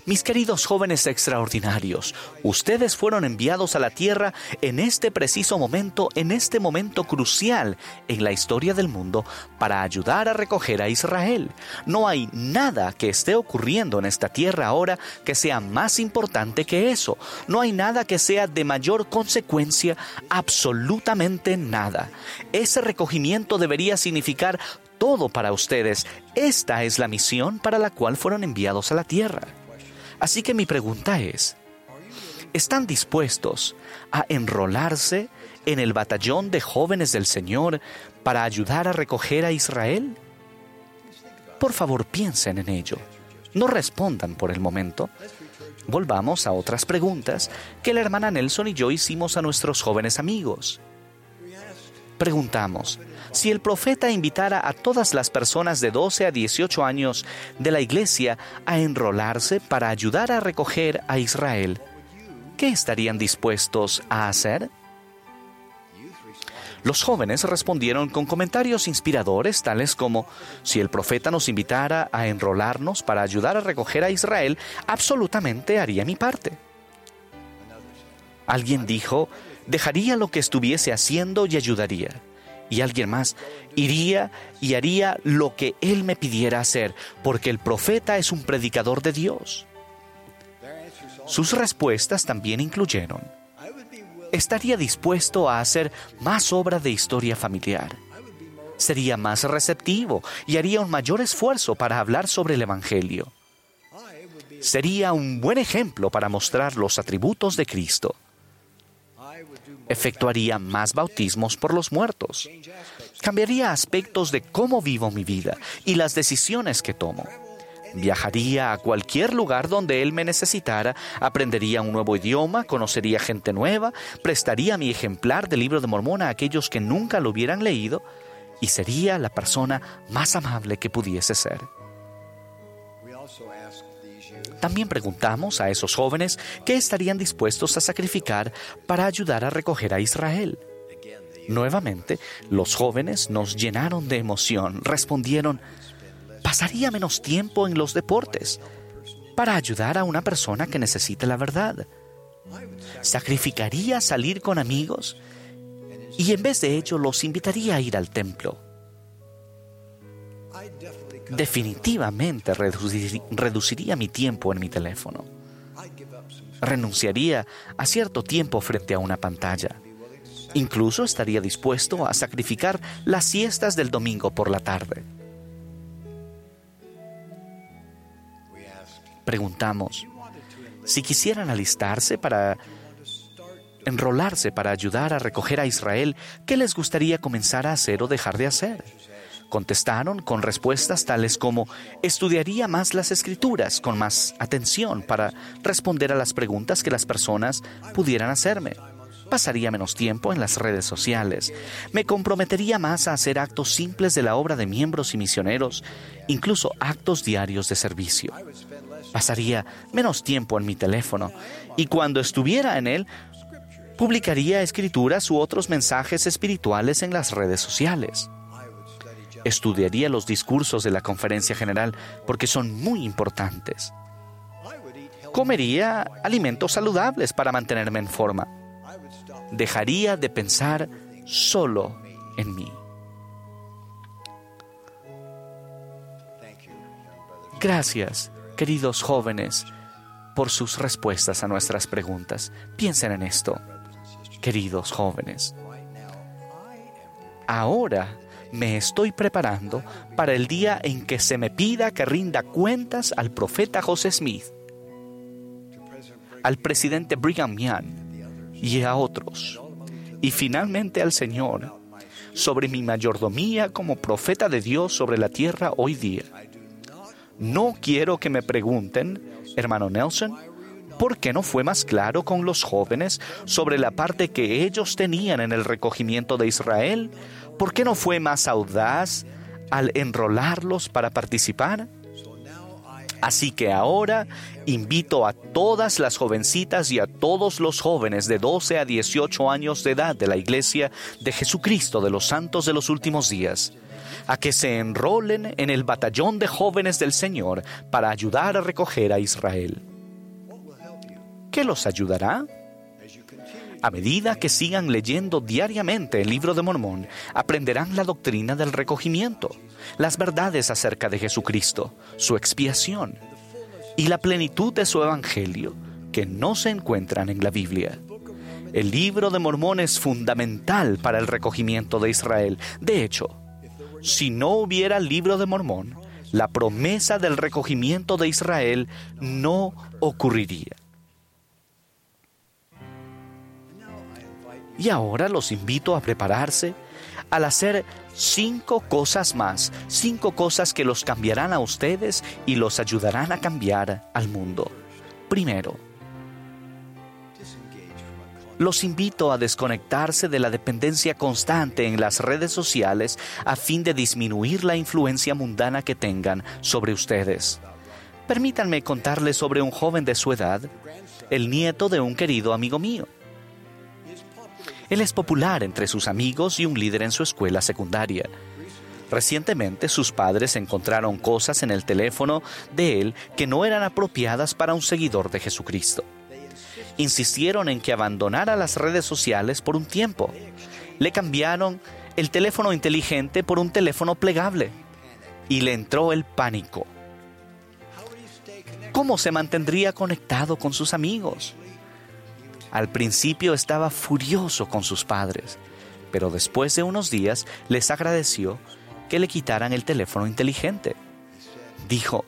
Mis queridos jóvenes extraordinarios, ustedes fueron enviados a la tierra en este preciso momento, en este momento crucial en la historia del mundo, para ayudar a recoger a Israel. No hay nada que esté ocurriendo en esta tierra ahora que sea más importante que eso. No hay nada que sea de mayor consecuencia, absolutamente nada. Ese recogimiento debería significar todo para ustedes. Esta es la misión para la cual fueron enviados a la tierra. Así que mi pregunta es, ¿están dispuestos a enrolarse en el batallón de jóvenes del Señor para ayudar a recoger a Israel? Por favor, piensen en ello. No respondan por el momento. Volvamos a otras preguntas que la hermana Nelson y yo hicimos a nuestros jóvenes amigos. Preguntamos, si el profeta invitara a todas las personas de 12 a 18 años de la iglesia a enrolarse para ayudar a recoger a Israel, ¿qué estarían dispuestos a hacer? Los jóvenes respondieron con comentarios inspiradores tales como, si el profeta nos invitara a enrolarnos para ayudar a recoger a Israel, absolutamente haría mi parte. Alguien dijo, dejaría lo que estuviese haciendo y ayudaría. Y alguien más, iría y haría lo que él me pidiera hacer, porque el profeta es un predicador de Dios. Sus respuestas también incluyeron, estaría dispuesto a hacer más obra de historia familiar. Sería más receptivo y haría un mayor esfuerzo para hablar sobre el Evangelio. Sería un buen ejemplo para mostrar los atributos de Cristo. Efectuaría más bautismos por los muertos. Cambiaría aspectos de cómo vivo mi vida y las decisiones que tomo. Viajaría a cualquier lugar donde él me necesitara, aprendería un nuevo idioma, conocería gente nueva, prestaría mi ejemplar del libro de Mormón a aquellos que nunca lo hubieran leído y sería la persona más amable que pudiese ser. También preguntamos a esos jóvenes qué estarían dispuestos a sacrificar para ayudar a recoger a Israel. Nuevamente, los jóvenes nos llenaron de emoción, respondieron, pasaría menos tiempo en los deportes para ayudar a una persona que necesita la verdad. Sacrificaría salir con amigos y en vez de ello los invitaría a ir al templo. Definitivamente reduciría mi tiempo en mi teléfono. Renunciaría a cierto tiempo frente a una pantalla. Incluso estaría dispuesto a sacrificar las siestas del domingo por la tarde. preguntamos, si quisieran alistarse para enrolarse para ayudar a recoger a Israel, ¿qué les gustaría comenzar a hacer o dejar de hacer? Contestaron con respuestas tales como estudiaría más las escrituras con más atención para responder a las preguntas que las personas pudieran hacerme. Pasaría menos tiempo en las redes sociales. Me comprometería más a hacer actos simples de la obra de miembros y misioneros, incluso actos diarios de servicio pasaría menos tiempo en mi teléfono y cuando estuviera en él, publicaría escrituras u otros mensajes espirituales en las redes sociales. Estudiaría los discursos de la conferencia general porque son muy importantes. Comería alimentos saludables para mantenerme en forma. Dejaría de pensar solo en mí. Gracias, queridos jóvenes, por sus respuestas a nuestras preguntas. Piensen en esto, queridos jóvenes. Ahora me estoy preparando para el día en que se me pida que rinda cuentas al profeta José Smith, al presidente Brigham Young y a otros, y finalmente al Señor, sobre mi mayordomía como profeta de Dios sobre la tierra hoy día. No quiero que me pregunten, hermano Nelson, ¿por qué no fue más claro con los jóvenes sobre la parte que ellos tenían en el recogimiento de Israel? ¿Por qué no fue más audaz al enrolarlos para participar? Así que ahora invito a todas las jovencitas y a todos los jóvenes de 12 a 18 años de edad de la Iglesia de Jesucristo de los Santos de los Últimos Días a que se enrolen en el batallón de jóvenes del Señor para ayudar a recoger a Israel. ¿Qué los ayudará? A medida que sigan leyendo diariamente el libro de Mormón, aprenderán la doctrina del recogimiento, las verdades acerca de Jesucristo, su expiación y la plenitud de su evangelio, que no se encuentran en la Biblia. El libro de Mormón es fundamental para el recogimiento de Israel. De hecho, si no hubiera el libro de Mormón, la promesa del recogimiento de Israel no ocurriría. Y ahora los invito a prepararse al hacer cinco cosas más, cinco cosas que los cambiarán a ustedes y los ayudarán a cambiar al mundo. Primero, los invito a desconectarse de la dependencia constante en las redes sociales a fin de disminuir la influencia mundana que tengan sobre ustedes. Permítanme contarles sobre un joven de su edad, el nieto de un querido amigo mío. Él es popular entre sus amigos y un líder en su escuela secundaria. Recientemente sus padres encontraron cosas en el teléfono de él que no eran apropiadas para un seguidor de Jesucristo. Insistieron en que abandonara las redes sociales por un tiempo. Le cambiaron el teléfono inteligente por un teléfono plegable y le entró el pánico. ¿Cómo se mantendría conectado con sus amigos? Al principio estaba furioso con sus padres, pero después de unos días les agradeció que le quitaran el teléfono inteligente. Dijo,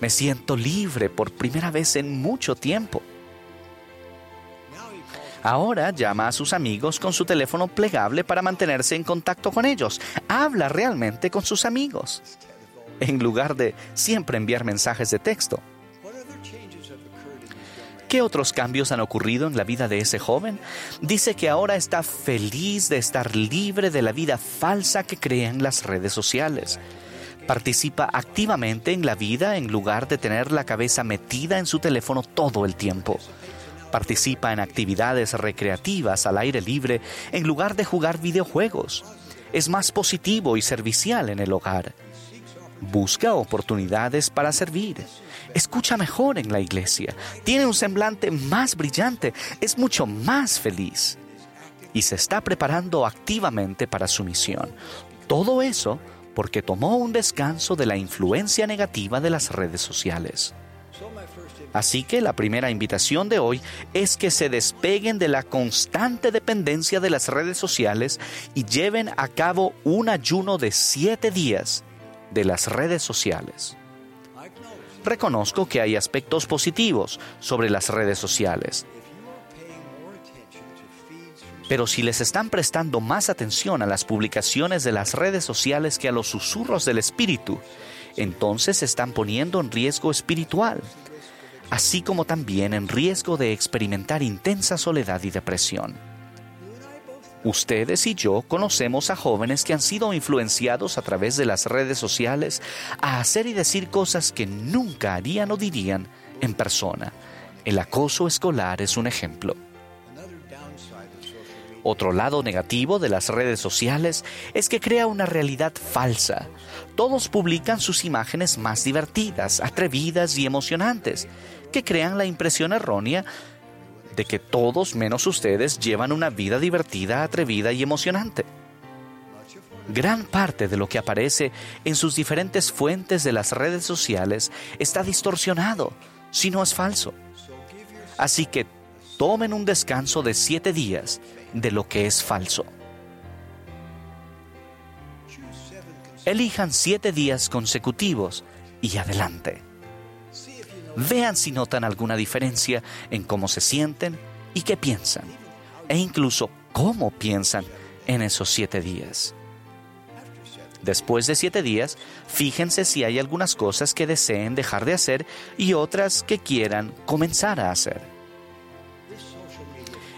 me siento libre por primera vez en mucho tiempo. Ahora llama a sus amigos con su teléfono plegable para mantenerse en contacto con ellos. Habla realmente con sus amigos, en lugar de siempre enviar mensajes de texto. ¿Qué otros cambios han ocurrido en la vida de ese joven? Dice que ahora está feliz de estar libre de la vida falsa que crean las redes sociales. Participa activamente en la vida en lugar de tener la cabeza metida en su teléfono todo el tiempo. Participa en actividades recreativas al aire libre en lugar de jugar videojuegos. Es más positivo y servicial en el hogar. Busca oportunidades para servir escucha mejor en la iglesia, tiene un semblante más brillante, es mucho más feliz y se está preparando activamente para su misión. Todo eso porque tomó un descanso de la influencia negativa de las redes sociales. Así que la primera invitación de hoy es que se despeguen de la constante dependencia de las redes sociales y lleven a cabo un ayuno de siete días de las redes sociales reconozco que hay aspectos positivos sobre las redes sociales. Pero si les están prestando más atención a las publicaciones de las redes sociales que a los susurros del espíritu, entonces se están poniendo en riesgo espiritual, así como también en riesgo de experimentar intensa soledad y depresión. Ustedes y yo conocemos a jóvenes que han sido influenciados a través de las redes sociales a hacer y decir cosas que nunca harían o dirían en persona. El acoso escolar es un ejemplo. Otro lado negativo de las redes sociales es que crea una realidad falsa. Todos publican sus imágenes más divertidas, atrevidas y emocionantes, que crean la impresión errónea de que todos menos ustedes llevan una vida divertida, atrevida y emocionante. Gran parte de lo que aparece en sus diferentes fuentes de las redes sociales está distorsionado, si no es falso. Así que tomen un descanso de siete días de lo que es falso. Elijan siete días consecutivos y adelante. Vean si notan alguna diferencia en cómo se sienten y qué piensan, e incluso cómo piensan en esos siete días. Después de siete días, fíjense si hay algunas cosas que deseen dejar de hacer y otras que quieran comenzar a hacer.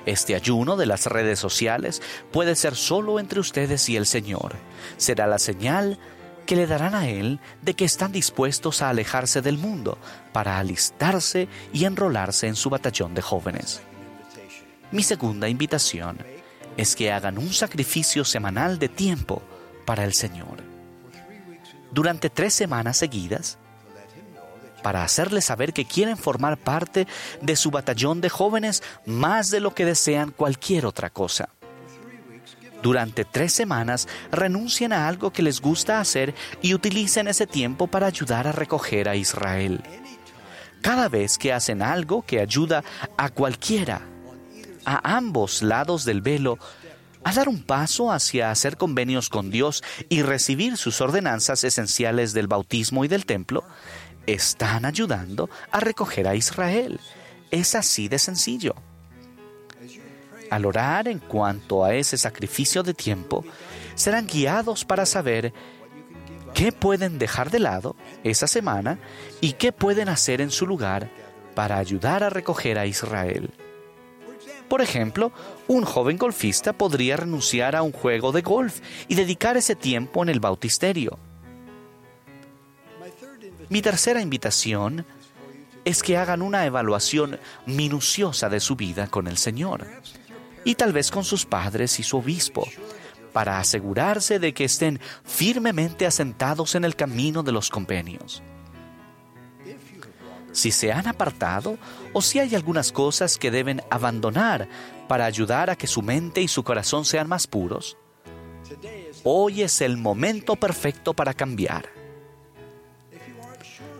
Este ayuno de las redes sociales puede ser solo entre ustedes y el Señor. Será la señal que le darán a Él de que están dispuestos a alejarse del mundo para alistarse y enrolarse en su batallón de jóvenes. Mi segunda invitación es que hagan un sacrificio semanal de tiempo para el Señor. Durante tres semanas seguidas, para hacerles saber que quieren formar parte de su batallón de jóvenes más de lo que desean cualquier otra cosa. Durante tres semanas renuncien a algo que les gusta hacer y utilicen ese tiempo para ayudar a recoger a Israel. Cada vez que hacen algo que ayuda a cualquiera, a ambos lados del velo, a dar un paso hacia hacer convenios con Dios y recibir sus ordenanzas esenciales del bautismo y del templo, están ayudando a recoger a Israel. Es así de sencillo. Al orar en cuanto a ese sacrificio de tiempo, serán guiados para saber qué pueden dejar de lado esa semana y qué pueden hacer en su lugar para ayudar a recoger a Israel. Por ejemplo, un joven golfista podría renunciar a un juego de golf y dedicar ese tiempo en el bautisterio. Mi tercera invitación es que hagan una evaluación minuciosa de su vida con el Señor. Y tal vez con sus padres y su obispo, para asegurarse de que estén firmemente asentados en el camino de los convenios. Si se han apartado o si hay algunas cosas que deben abandonar para ayudar a que su mente y su corazón sean más puros, hoy es el momento perfecto para cambiar.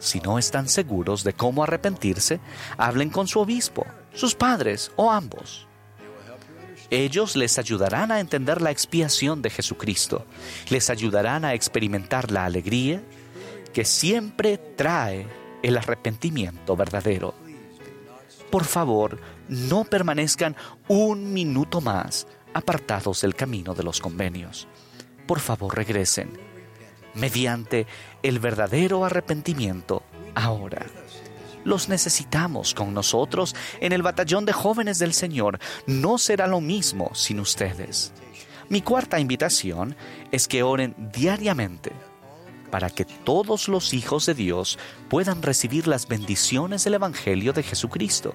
Si no están seguros de cómo arrepentirse, hablen con su obispo, sus padres o ambos. Ellos les ayudarán a entender la expiación de Jesucristo, les ayudarán a experimentar la alegría que siempre trae el arrepentimiento verdadero. Por favor, no permanezcan un minuto más apartados del camino de los convenios. Por favor, regresen mediante el verdadero arrepentimiento ahora. Los necesitamos con nosotros en el batallón de jóvenes del Señor. No será lo mismo sin ustedes. Mi cuarta invitación es que oren diariamente para que todos los hijos de Dios puedan recibir las bendiciones del Evangelio de Jesucristo.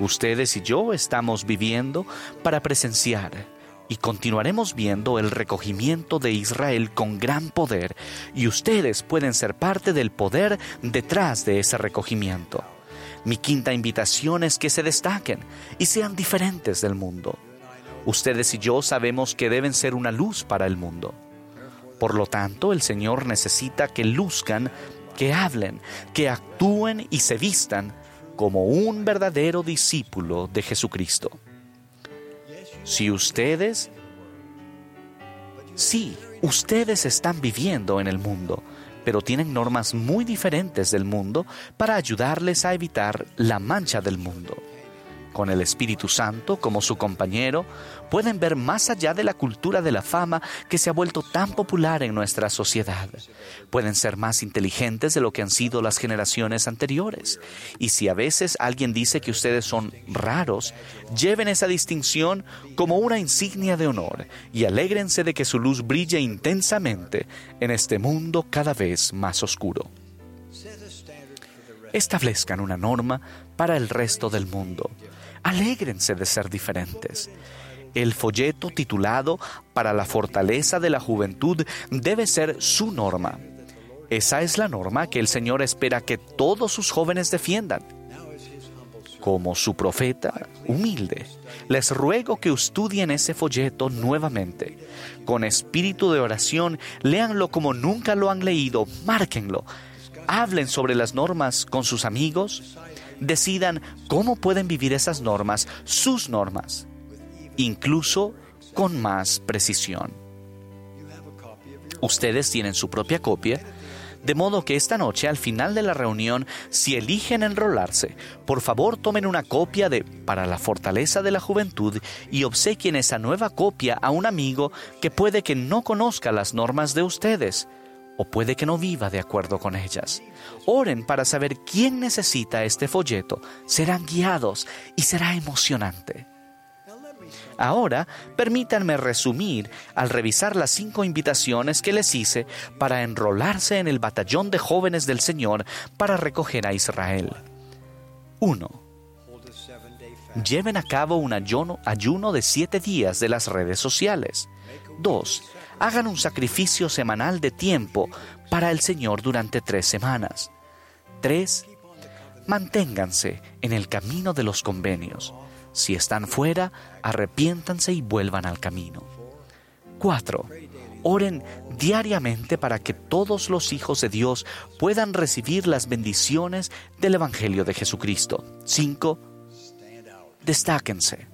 Ustedes y yo estamos viviendo para presenciar y continuaremos viendo el recogimiento de Israel con gran poder y ustedes pueden ser parte del poder detrás de ese recogimiento. Mi quinta invitación es que se destaquen y sean diferentes del mundo. Ustedes y yo sabemos que deben ser una luz para el mundo. Por lo tanto, el Señor necesita que luzcan, que hablen, que actúen y se vistan como un verdadero discípulo de Jesucristo. Si ustedes, sí, ustedes están viviendo en el mundo, pero tienen normas muy diferentes del mundo para ayudarles a evitar la mancha del mundo con el Espíritu Santo como su compañero, pueden ver más allá de la cultura de la fama que se ha vuelto tan popular en nuestra sociedad. Pueden ser más inteligentes de lo que han sido las generaciones anteriores. Y si a veces alguien dice que ustedes son raros, lleven esa distinción como una insignia de honor y alégrense de que su luz brille intensamente en este mundo cada vez más oscuro establezcan una norma para el resto del mundo. Alégrense de ser diferentes. El folleto titulado Para la fortaleza de la juventud debe ser su norma. Esa es la norma que el Señor espera que todos sus jóvenes defiendan. Como su profeta humilde, les ruego que estudien ese folleto nuevamente. Con espíritu de oración, léanlo como nunca lo han leído, márquenlo. Hablen sobre las normas con sus amigos, decidan cómo pueden vivir esas normas, sus normas, incluso con más precisión. Ustedes tienen su propia copia, de modo que esta noche, al final de la reunión, si eligen enrolarse, por favor tomen una copia de Para la Fortaleza de la Juventud y obsequien esa nueva copia a un amigo que puede que no conozca las normas de ustedes o puede que no viva de acuerdo con ellas. Oren para saber quién necesita este folleto. Serán guiados y será emocionante. Ahora, permítanme resumir al revisar las cinco invitaciones que les hice para enrolarse en el batallón de jóvenes del Señor para recoger a Israel. 1. Lleven a cabo un ayuno, de siete días de las redes sociales. 2 hagan un sacrificio semanal de tiempo para el Señor durante tres semanas. 3. Manténganse en el camino de los convenios. Si están fuera, arrepiéntanse y vuelvan al camino. 4. Oren diariamente para que todos los hijos de Dios puedan recibir las bendiciones del Evangelio de Jesucristo. 5. Destáquense.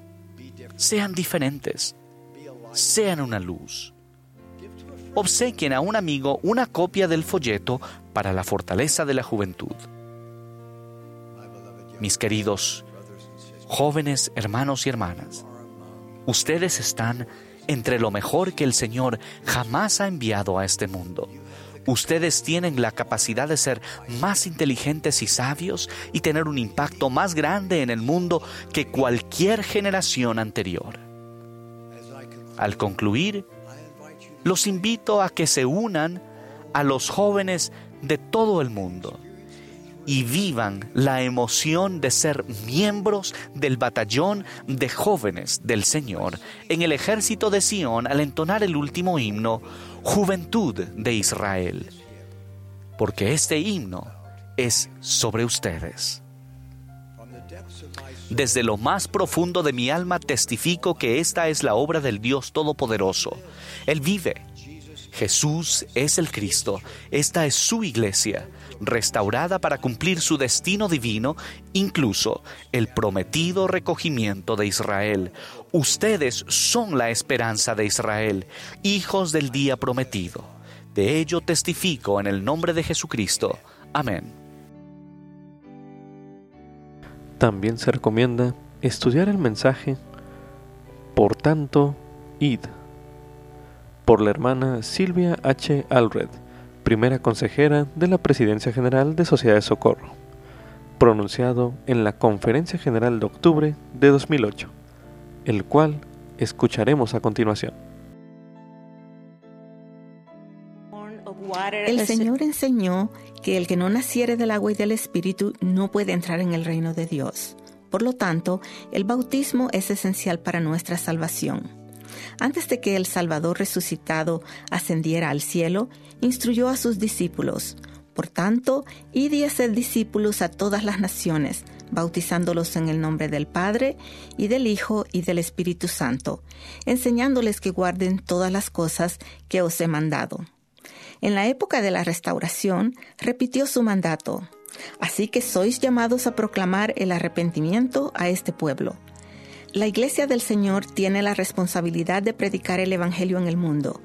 Sean diferentes. Sean una luz obsequien a un amigo una copia del folleto para la fortaleza de la juventud. Mis queridos jóvenes hermanos y hermanas, ustedes están entre lo mejor que el Señor jamás ha enviado a este mundo. Ustedes tienen la capacidad de ser más inteligentes y sabios y tener un impacto más grande en el mundo que cualquier generación anterior. Al concluir, los invito a que se unan a los jóvenes de todo el mundo y vivan la emoción de ser miembros del batallón de jóvenes del Señor en el ejército de Sión al entonar el último himno, Juventud de Israel. Porque este himno es sobre ustedes. Desde lo más profundo de mi alma testifico que esta es la obra del Dios Todopoderoso. Él vive. Jesús es el Cristo. Esta es su iglesia restaurada para cumplir su destino divino, incluso el prometido recogimiento de Israel. Ustedes son la esperanza de Israel, hijos del día prometido. De ello testifico en el nombre de Jesucristo. Amén. También se recomienda estudiar el mensaje Por tanto, id, por la hermana Silvia H. Alred primera consejera de la Presidencia General de Sociedad de Socorro, pronunciado en la Conferencia General de octubre de 2008, el cual escucharemos a continuación. El Señor enseñó que el que no naciere del agua y del Espíritu no puede entrar en el reino de Dios. Por lo tanto, el bautismo es esencial para nuestra salvación. Antes de que el Salvador resucitado ascendiera al cielo, instruyó a sus discípulos. Por tanto, id y haced discípulos a todas las naciones, bautizándolos en el nombre del Padre, y del Hijo, y del Espíritu Santo, enseñándoles que guarden todas las cosas que os he mandado. En la época de la restauración, repitió su mandato. Así que sois llamados a proclamar el arrepentimiento a este pueblo la Iglesia del Señor tiene la responsabilidad de predicar el Evangelio en el mundo.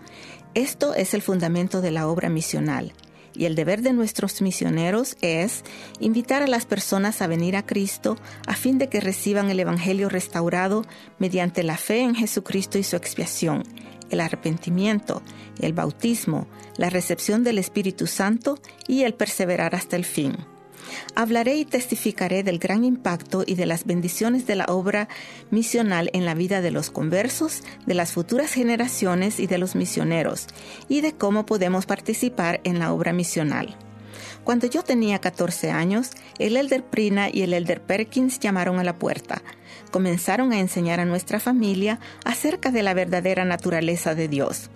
Esto es el fundamento de la obra misional. Y el deber de nuestros misioneros es invitar a las personas a venir a Cristo a fin de que reciban el Evangelio restaurado mediante la fe en Jesucristo y su expiación, el arrepentimiento, el bautismo, la recepción del Espíritu Santo y el perseverar hasta el fin. Hablaré y testificaré del gran impacto y de las bendiciones de la obra misional en la vida de los conversos, de las futuras generaciones y de los misioneros, y de cómo podemos participar en la obra misional. Cuando yo tenía 14 años, el elder Prina y el elder Perkins llamaron a la puerta. Comenzaron a enseñar a nuestra familia acerca de la verdadera naturaleza de Dios.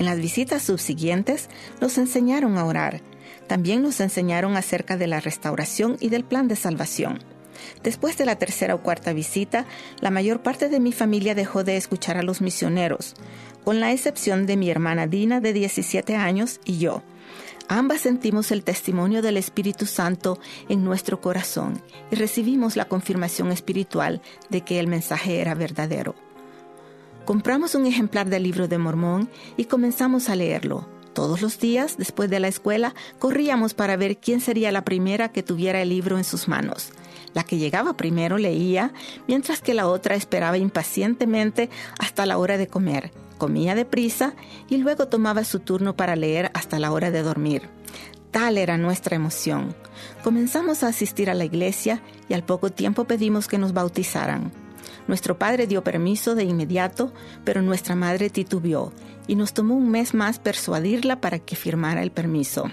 En las visitas subsiguientes nos enseñaron a orar, también nos enseñaron acerca de la restauración y del plan de salvación. Después de la tercera o cuarta visita, la mayor parte de mi familia dejó de escuchar a los misioneros, con la excepción de mi hermana Dina de 17 años y yo. Ambas sentimos el testimonio del Espíritu Santo en nuestro corazón y recibimos la confirmación espiritual de que el mensaje era verdadero. Compramos un ejemplar del libro de Mormón y comenzamos a leerlo. Todos los días, después de la escuela, corríamos para ver quién sería la primera que tuviera el libro en sus manos. La que llegaba primero leía, mientras que la otra esperaba impacientemente hasta la hora de comer. Comía deprisa y luego tomaba su turno para leer hasta la hora de dormir. Tal era nuestra emoción. Comenzamos a asistir a la iglesia y al poco tiempo pedimos que nos bautizaran. Nuestro padre dio permiso de inmediato, pero nuestra madre titubeó y nos tomó un mes más persuadirla para que firmara el permiso.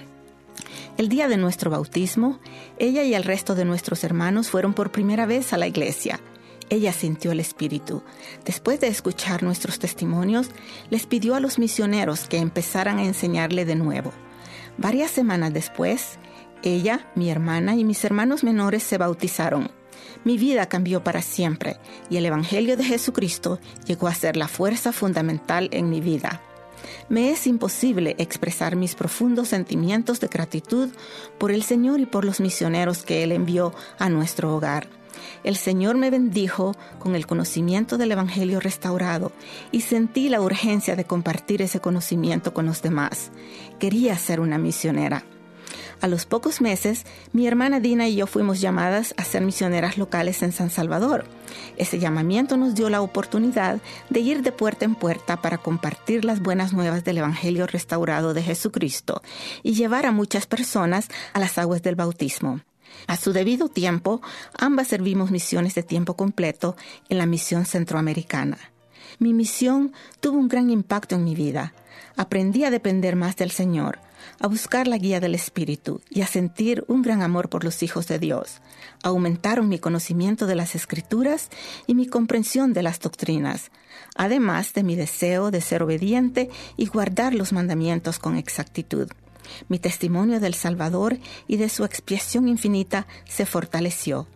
El día de nuestro bautismo, ella y el resto de nuestros hermanos fueron por primera vez a la iglesia. Ella sintió el Espíritu. Después de escuchar nuestros testimonios, les pidió a los misioneros que empezaran a enseñarle de nuevo. Varias semanas después, ella, mi hermana y mis hermanos menores se bautizaron. Mi vida cambió para siempre y el Evangelio de Jesucristo llegó a ser la fuerza fundamental en mi vida. Me es imposible expresar mis profundos sentimientos de gratitud por el Señor y por los misioneros que Él envió a nuestro hogar. El Señor me bendijo con el conocimiento del Evangelio restaurado y sentí la urgencia de compartir ese conocimiento con los demás. Quería ser una misionera. A los pocos meses, mi hermana Dina y yo fuimos llamadas a ser misioneras locales en San Salvador. Ese llamamiento nos dio la oportunidad de ir de puerta en puerta para compartir las buenas nuevas del Evangelio restaurado de Jesucristo y llevar a muchas personas a las aguas del bautismo. A su debido tiempo, ambas servimos misiones de tiempo completo en la misión centroamericana. Mi misión tuvo un gran impacto en mi vida. Aprendí a depender más del Señor, a buscar la guía del Espíritu y a sentir un gran amor por los hijos de Dios. Aumentaron mi conocimiento de las Escrituras y mi comprensión de las doctrinas, además de mi deseo de ser obediente y guardar los mandamientos con exactitud. Mi testimonio del Salvador y de su expiación infinita se fortaleció.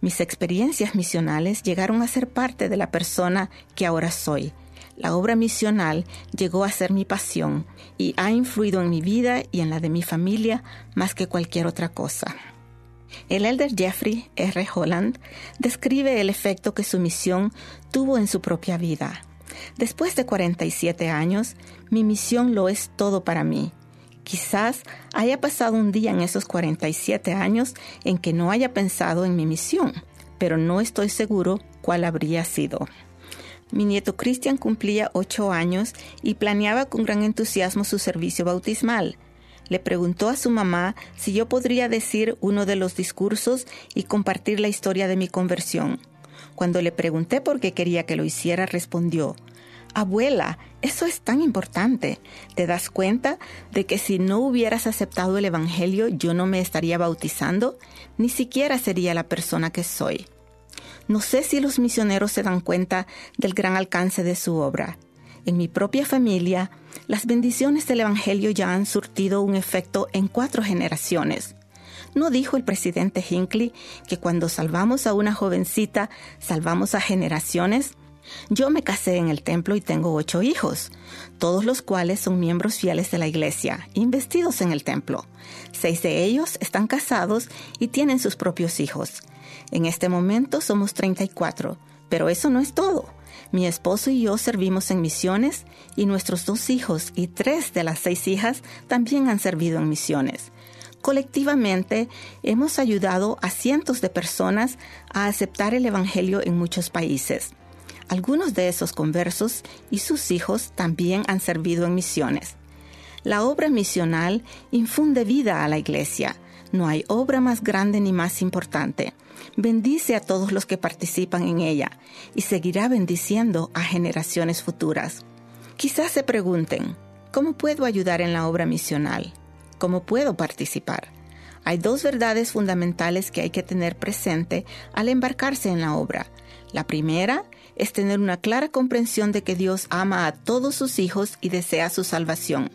Mis experiencias misionales llegaron a ser parte de la persona que ahora soy. La obra misional llegó a ser mi pasión y ha influido en mi vida y en la de mi familia más que cualquier otra cosa. El elder Jeffrey R. Holland describe el efecto que su misión tuvo en su propia vida. Después de 47 años, mi misión lo es todo para mí. Quizás haya pasado un día en esos 47 años en que no haya pensado en mi misión, pero no estoy seguro cuál habría sido. Mi nieto Christian cumplía ocho años y planeaba con gran entusiasmo su servicio bautismal. Le preguntó a su mamá si yo podría decir uno de los discursos y compartir la historia de mi conversión. Cuando le pregunté por qué quería que lo hiciera, respondió, Abuela, eso es tan importante. ¿Te das cuenta de que si no hubieras aceptado el Evangelio yo no me estaría bautizando? Ni siquiera sería la persona que soy. No sé si los misioneros se dan cuenta del gran alcance de su obra. En mi propia familia, las bendiciones del Evangelio ya han surtido un efecto en cuatro generaciones. ¿No dijo el presidente Hinckley que cuando salvamos a una jovencita, salvamos a generaciones? Yo me casé en el templo y tengo ocho hijos, todos los cuales son miembros fieles de la iglesia, investidos en el templo. Seis de ellos están casados y tienen sus propios hijos. En este momento somos 34, pero eso no es todo. Mi esposo y yo servimos en misiones y nuestros dos hijos y tres de las seis hijas también han servido en misiones. Colectivamente hemos ayudado a cientos de personas a aceptar el Evangelio en muchos países. Algunos de esos conversos y sus hijos también han servido en misiones. La obra misional infunde vida a la iglesia. No hay obra más grande ni más importante. Bendice a todos los que participan en ella y seguirá bendiciendo a generaciones futuras. Quizás se pregunten, ¿cómo puedo ayudar en la obra misional? ¿Cómo puedo participar? Hay dos verdades fundamentales que hay que tener presente al embarcarse en la obra. La primera es tener una clara comprensión de que Dios ama a todos sus hijos y desea su salvación.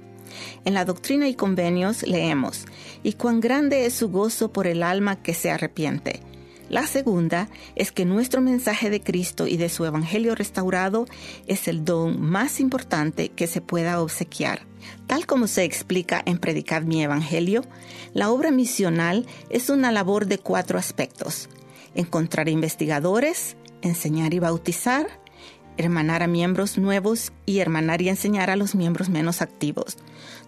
En la doctrina y convenios leemos, y cuán grande es su gozo por el alma que se arrepiente. La segunda es que nuestro mensaje de Cristo y de su Evangelio restaurado es el don más importante que se pueda obsequiar. Tal como se explica en Predicar mi Evangelio, la obra misional es una labor de cuatro aspectos. Encontrar investigadores, enseñar y bautizar, hermanar a miembros nuevos y hermanar y enseñar a los miembros menos activos.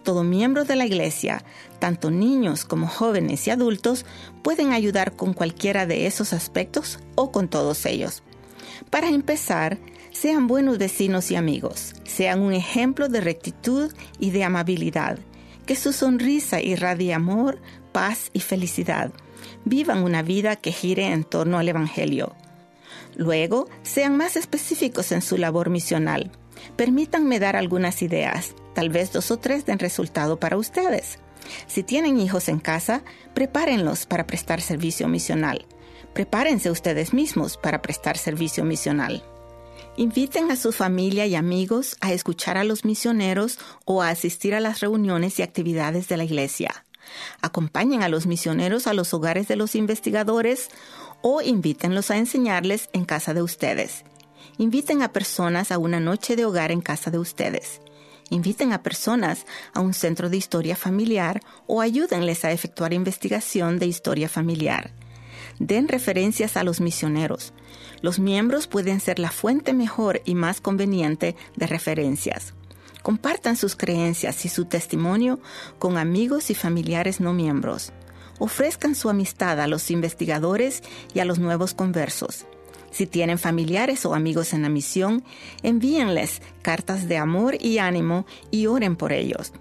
Todo miembro de la iglesia, tanto niños como jóvenes y adultos, pueden ayudar con cualquiera de esos aspectos o con todos ellos. Para empezar, sean buenos vecinos y amigos, sean un ejemplo de rectitud y de amabilidad, que su sonrisa irradie amor, paz y felicidad. Vivan una vida que gire en torno al Evangelio. Luego, sean más específicos en su labor misional. Permítanme dar algunas ideas, tal vez dos o tres den resultado para ustedes. Si tienen hijos en casa, prepárenlos para prestar servicio misional. Prepárense ustedes mismos para prestar servicio misional. Inviten a su familia y amigos a escuchar a los misioneros o a asistir a las reuniones y actividades de la iglesia. Acompañen a los misioneros a los hogares de los investigadores o invítenlos a enseñarles en casa de ustedes. Inviten a personas a una noche de hogar en casa de ustedes. Inviten a personas a un centro de historia familiar o ayúdenles a efectuar investigación de historia familiar. Den referencias a los misioneros. Los miembros pueden ser la fuente mejor y más conveniente de referencias. Compartan sus creencias y su testimonio con amigos y familiares no miembros ofrezcan su amistad a los investigadores y a los nuevos conversos. Si tienen familiares o amigos en la misión, envíenles cartas de amor y ánimo y oren por ellos.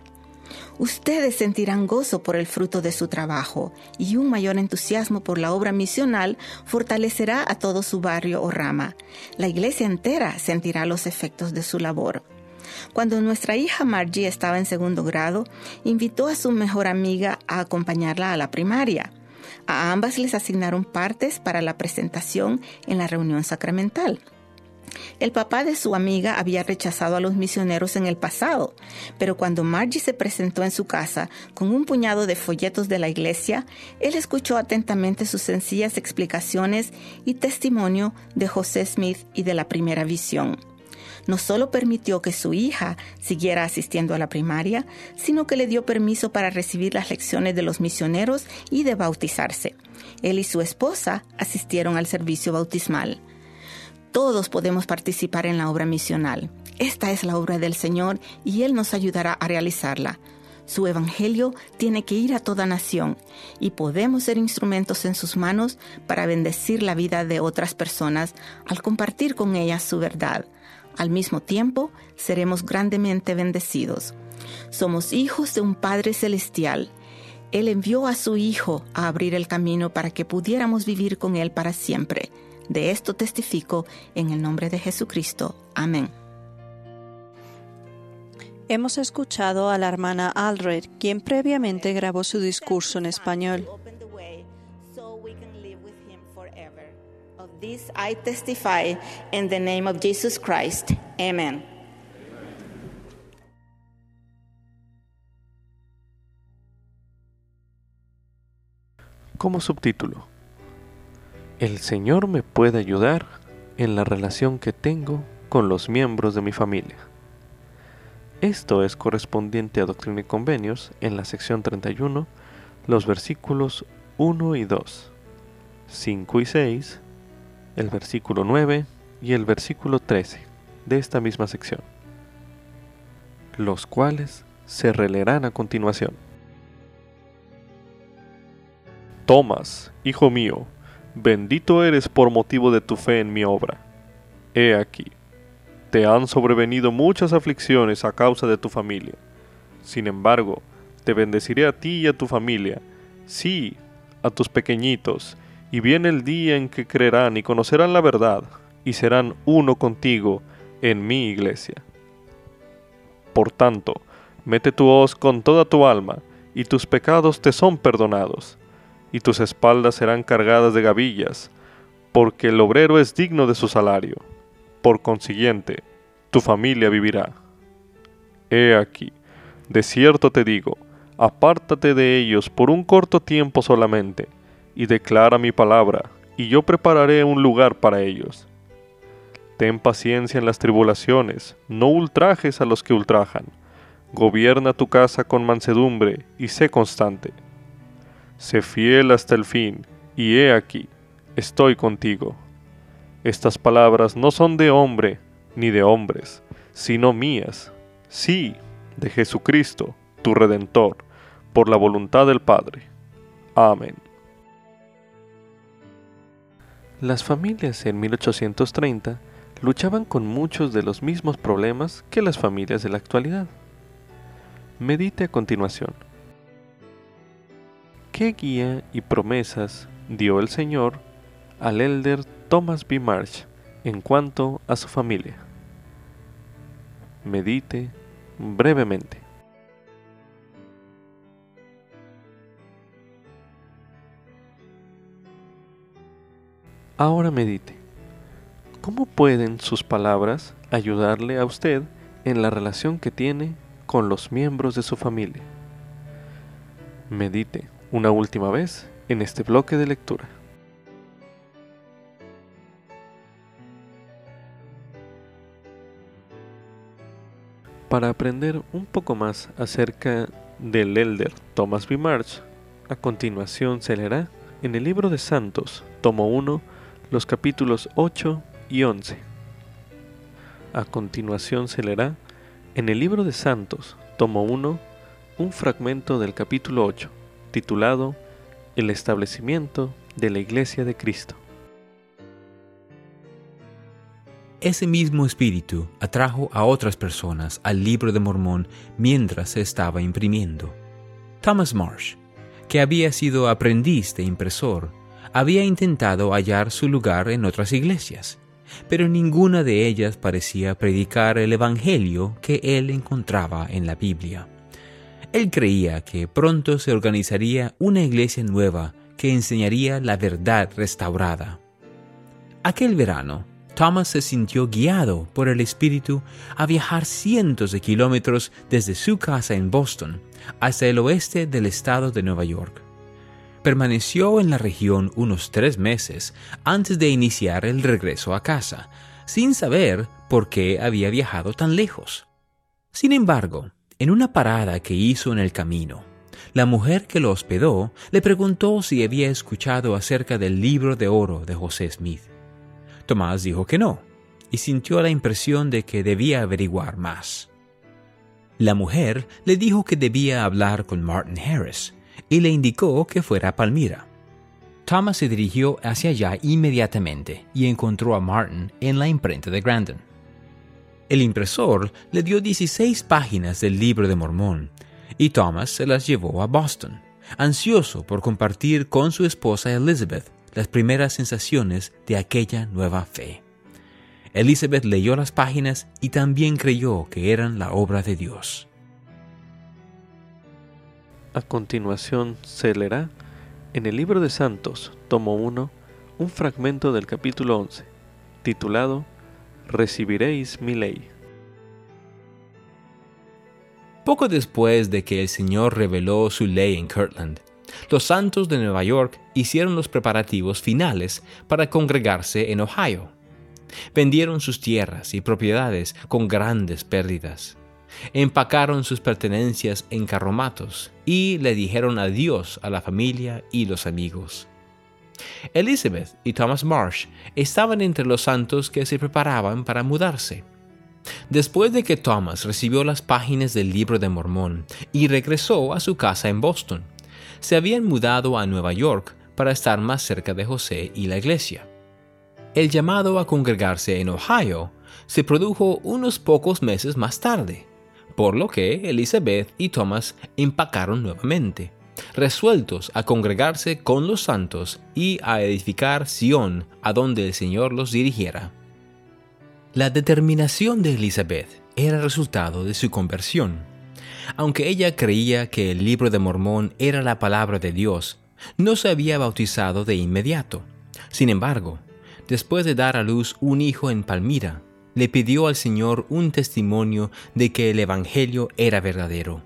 Ustedes sentirán gozo por el fruto de su trabajo y un mayor entusiasmo por la obra misional fortalecerá a todo su barrio o rama. La iglesia entera sentirá los efectos de su labor. Cuando nuestra hija Margie estaba en segundo grado, invitó a su mejor amiga a acompañarla a la primaria. A ambas les asignaron partes para la presentación en la reunión sacramental. El papá de su amiga había rechazado a los misioneros en el pasado, pero cuando Margie se presentó en su casa con un puñado de folletos de la iglesia, él escuchó atentamente sus sencillas explicaciones y testimonio de José Smith y de la primera visión. No solo permitió que su hija siguiera asistiendo a la primaria, sino que le dio permiso para recibir las lecciones de los misioneros y de bautizarse. Él y su esposa asistieron al servicio bautismal. Todos podemos participar en la obra misional. Esta es la obra del Señor y Él nos ayudará a realizarla. Su Evangelio tiene que ir a toda nación y podemos ser instrumentos en sus manos para bendecir la vida de otras personas al compartir con ellas su verdad. Al mismo tiempo, seremos grandemente bendecidos. Somos hijos de un Padre Celestial. Él envió a su Hijo a abrir el camino para que pudiéramos vivir con Él para siempre. De esto testifico en el nombre de Jesucristo. Amén. Hemos escuchado a la hermana Aldred, quien previamente grabó su discurso en español. This I testify in the name of Jesus Christ. Amen. Como subtítulo, El Señor me puede ayudar en la relación que tengo con los miembros de mi familia. Esto es correspondiente a Doctrina y Convenios en la sección 31, los versículos 1 y 2, 5 y 6, el versículo 9 y el versículo 13 de esta misma sección, los cuales se releerán a continuación. Tomás, hijo mío, bendito eres por motivo de tu fe en mi obra. He aquí, te han sobrevenido muchas aflicciones a causa de tu familia. Sin embargo, te bendeciré a ti y a tu familia, sí, a tus pequeñitos, y viene el día en que creerán y conocerán la verdad, y serán uno contigo en mi iglesia. Por tanto, mete tu hoz con toda tu alma, y tus pecados te son perdonados, y tus espaldas serán cargadas de gavillas, porque el obrero es digno de su salario. Por consiguiente, tu familia vivirá. He aquí, de cierto te digo, apártate de ellos por un corto tiempo solamente, y declara mi palabra, y yo prepararé un lugar para ellos. Ten paciencia en las tribulaciones, no ultrajes a los que ultrajan. Gobierna tu casa con mansedumbre y sé constante. Sé fiel hasta el fin, y he aquí, estoy contigo. Estas palabras no son de hombre ni de hombres, sino mías, sí, de Jesucristo, tu Redentor, por la voluntad del Padre. Amén. Las familias en 1830 luchaban con muchos de los mismos problemas que las familias de la actualidad. Medite a continuación. ¿Qué guía y promesas dio el Señor al elder Thomas B. Marsh en cuanto a su familia? Medite brevemente. Ahora medite. ¿Cómo pueden sus palabras ayudarle a usted en la relación que tiene con los miembros de su familia? Medite una última vez en este bloque de lectura. Para aprender un poco más acerca del elder Thomas B. March, a continuación se leerá en el libro de Santos, tomo 1, los capítulos 8 y 11. A continuación se leerá en el libro de Santos, tomo 1, un fragmento del capítulo 8, titulado El establecimiento de la Iglesia de Cristo. Ese mismo espíritu atrajo a otras personas al libro de Mormón mientras se estaba imprimiendo. Thomas Marsh, que había sido aprendiz de impresor, había intentado hallar su lugar en otras iglesias, pero ninguna de ellas parecía predicar el Evangelio que él encontraba en la Biblia. Él creía que pronto se organizaría una iglesia nueva que enseñaría la verdad restaurada. Aquel verano, Thomas se sintió guiado por el Espíritu a viajar cientos de kilómetros desde su casa en Boston hasta el oeste del estado de Nueva York. Permaneció en la región unos tres meses antes de iniciar el regreso a casa, sin saber por qué había viajado tan lejos. Sin embargo, en una parada que hizo en el camino, la mujer que lo hospedó le preguntó si había escuchado acerca del libro de oro de José Smith. Tomás dijo que no, y sintió la impresión de que debía averiguar más. La mujer le dijo que debía hablar con Martin Harris, y le indicó que fuera a Palmira. Thomas se dirigió hacia allá inmediatamente y encontró a Martin en la imprenta de Grandin. El impresor le dio 16 páginas del libro de Mormón y Thomas se las llevó a Boston, ansioso por compartir con su esposa Elizabeth las primeras sensaciones de aquella nueva fe. Elizabeth leyó las páginas y también creyó que eran la obra de Dios. A continuación se leerá en el libro de Santos, tomo 1, un fragmento del capítulo 11, titulado Recibiréis mi ley. Poco después de que el Señor reveló su ley en Kirtland, los santos de Nueva York hicieron los preparativos finales para congregarse en Ohio. Vendieron sus tierras y propiedades con grandes pérdidas. Empacaron sus pertenencias en carromatos y le dijeron adiós a la familia y los amigos. Elizabeth y Thomas Marsh estaban entre los santos que se preparaban para mudarse. Después de que Thomas recibió las páginas del libro de Mormón y regresó a su casa en Boston, se habían mudado a Nueva York para estar más cerca de José y la iglesia. El llamado a congregarse en Ohio se produjo unos pocos meses más tarde, por lo que Elizabeth y Thomas empacaron nuevamente, resueltos a congregarse con los santos y a edificar Sión a donde el Señor los dirigiera. La determinación de Elizabeth era resultado de su conversión. Aunque ella creía que el libro de Mormón era la palabra de Dios, no se había bautizado de inmediato. Sin embargo, después de dar a luz un hijo en Palmira, le pidió al Señor un testimonio de que el Evangelio era verdadero.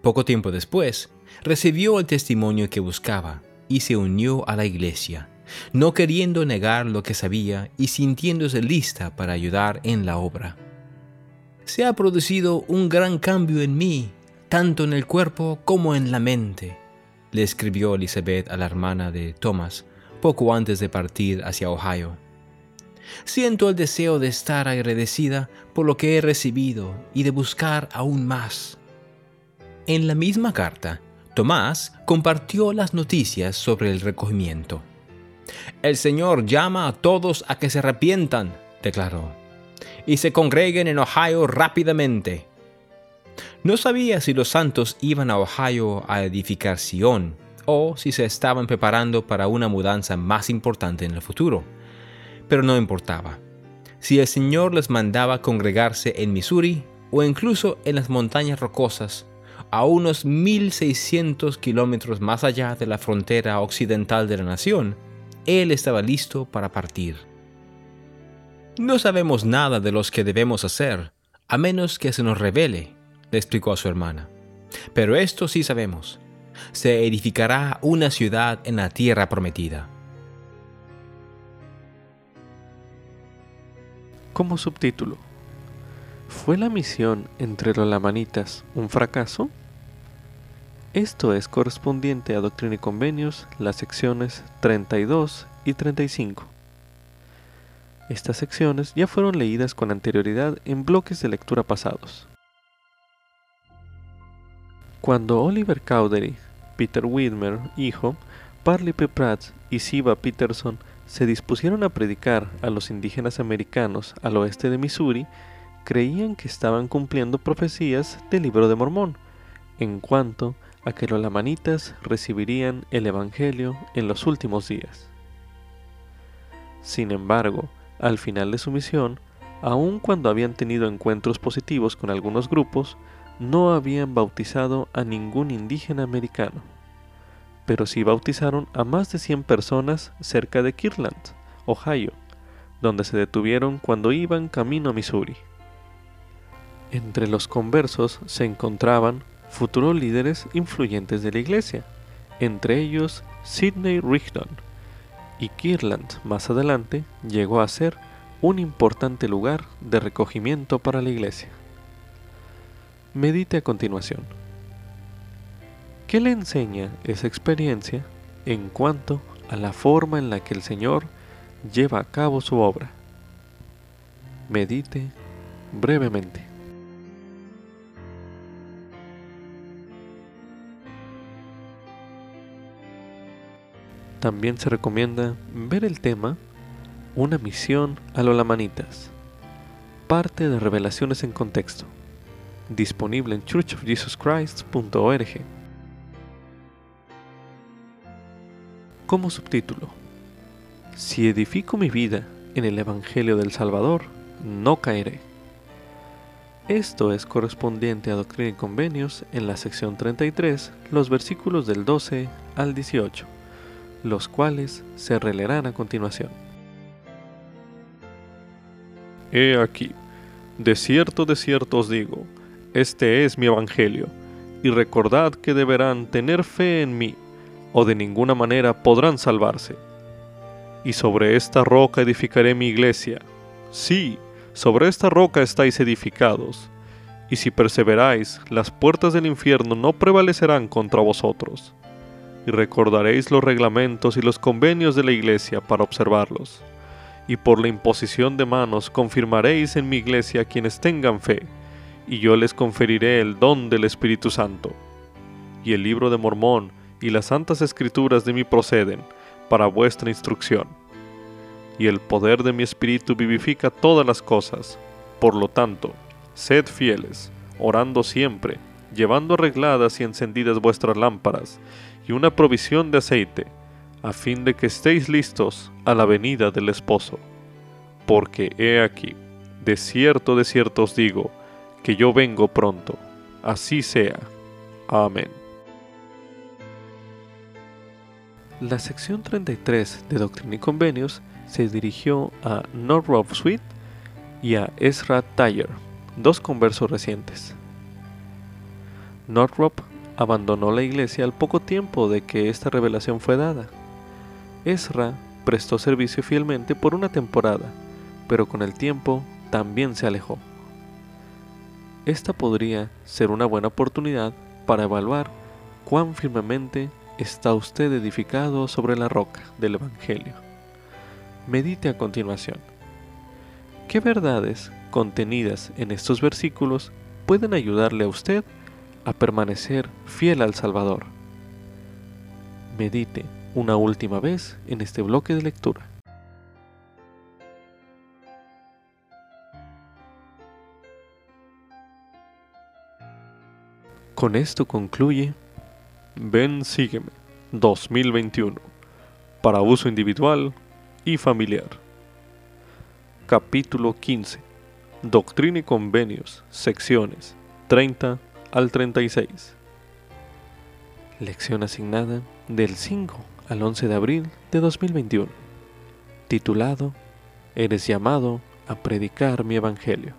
Poco tiempo después, recibió el testimonio que buscaba y se unió a la iglesia, no queriendo negar lo que sabía y sintiéndose lista para ayudar en la obra se ha producido un gran cambio en mí, tanto en el cuerpo como en la mente, le escribió Elizabeth a la hermana de Thomas poco antes de partir hacia Ohio. Siento el deseo de estar agradecida por lo que he recibido y de buscar aún más. En la misma carta, Tomás compartió las noticias sobre el recogimiento. El Señor llama a todos a que se arrepientan, declaró y se congreguen en Ohio rápidamente. No sabía si los santos iban a Ohio a edificar Sion o si se estaban preparando para una mudanza más importante en el futuro. Pero no importaba. Si el Señor les mandaba congregarse en Missouri o incluso en las montañas rocosas, a unos 1600 kilómetros más allá de la frontera occidental de la nación, Él estaba listo para partir. No sabemos nada de los que debemos hacer, a menos que se nos revele, le explicó a su hermana. Pero esto sí sabemos. Se edificará una ciudad en la tierra prometida. Como subtítulo, ¿fue la misión entre los lamanitas un fracaso? Esto es correspondiente a Doctrina y Convenios, las secciones 32 y 35. Estas secciones ya fueron leídas con anterioridad en bloques de lectura pasados. Cuando Oliver Cowdery, Peter Widmer, hijo, Parley P. Pratt y Siva Peterson se dispusieron a predicar a los indígenas americanos al oeste de Missouri, creían que estaban cumpliendo profecías del libro de Mormón, en cuanto a que los lamanitas recibirían el Evangelio en los últimos días. Sin embargo, Al final de su misión, aun cuando habían tenido encuentros positivos con algunos grupos, no habían bautizado a ningún indígena americano, pero sí bautizaron a más de 100 personas cerca de Kirtland, Ohio, donde se detuvieron cuando iban camino a Missouri. Entre los conversos se encontraban futuros líderes influyentes de la iglesia, entre ellos Sidney Rigdon, y Kirtland más adelante llegó a ser un importante lugar de recogimiento para la iglesia. Medite a continuación. ¿Qué le enseña esa experiencia en cuanto a la forma en la que el Señor lleva a cabo su obra? Medite brevemente. También se recomienda ver el tema Una misión a los lamanitas, parte de Revelaciones en Contexto disponible en churchofjesuschrist.org. Como subtítulo, Si edifico mi vida en el Evangelio del Salvador, no caeré. Esto es correspondiente a Doctrina y Convenios en la sección 33, los versículos del 12 al 18, los cuales se releerán a continuación. He aquí, de cierto, de cierto os digo, este es mi Evangelio, y recordad que deberán tener fe en mí, o de ninguna manera podrán salvarse. Y sobre esta roca edificaré mi iglesia. Sí, sobre esta roca estáis edificados, y si perseveráis, las puertas del infierno no prevalecerán contra vosotros. Y recordaréis los reglamentos y los convenios de la iglesia para observarlos. Y por la imposición de manos confirmaréis en mi iglesia quienes tengan fe y yo les conferiré el don del Espíritu Santo. Y el libro de Mormón y las santas escrituras de mí proceden para vuestra instrucción. Y el poder de mi Espíritu vivifica todas las cosas. Por lo tanto, sed fieles, orando siempre, llevando arregladas y encendidas vuestras lámparas, y una provisión de aceite, a fin de que estéis listos a la venida del esposo. Porque he aquí, de cierto, de cierto os digo, que yo vengo pronto. Así sea. Amén. La sección 33 de Doctrina y Convenios se dirigió a Northrop Sweet y a Ezra Tyler, dos conversos recientes. Northrop abandonó la iglesia al poco tiempo de que esta revelación fue dada. Ezra prestó servicio fielmente por una temporada, pero con el tiempo también se alejó esta podría ser una buena oportunidad para evaluar cuán firmemente está usted edificado sobre la roca del Evangelio. Medite a continuación. ¿Qué verdades contenidas en estos versículos pueden ayudarle a usted a permanecer fiel al Salvador? Medite una última vez en este bloque de lectura. Con esto concluye Ven Sígueme 2021 para uso individual y familiar. Capítulo 15. Doctrina y Convenios, secciones 30 al 36. Lección asignada del 5 al 11 de abril de 2021. Titulado Eres llamado a predicar mi Evangelio.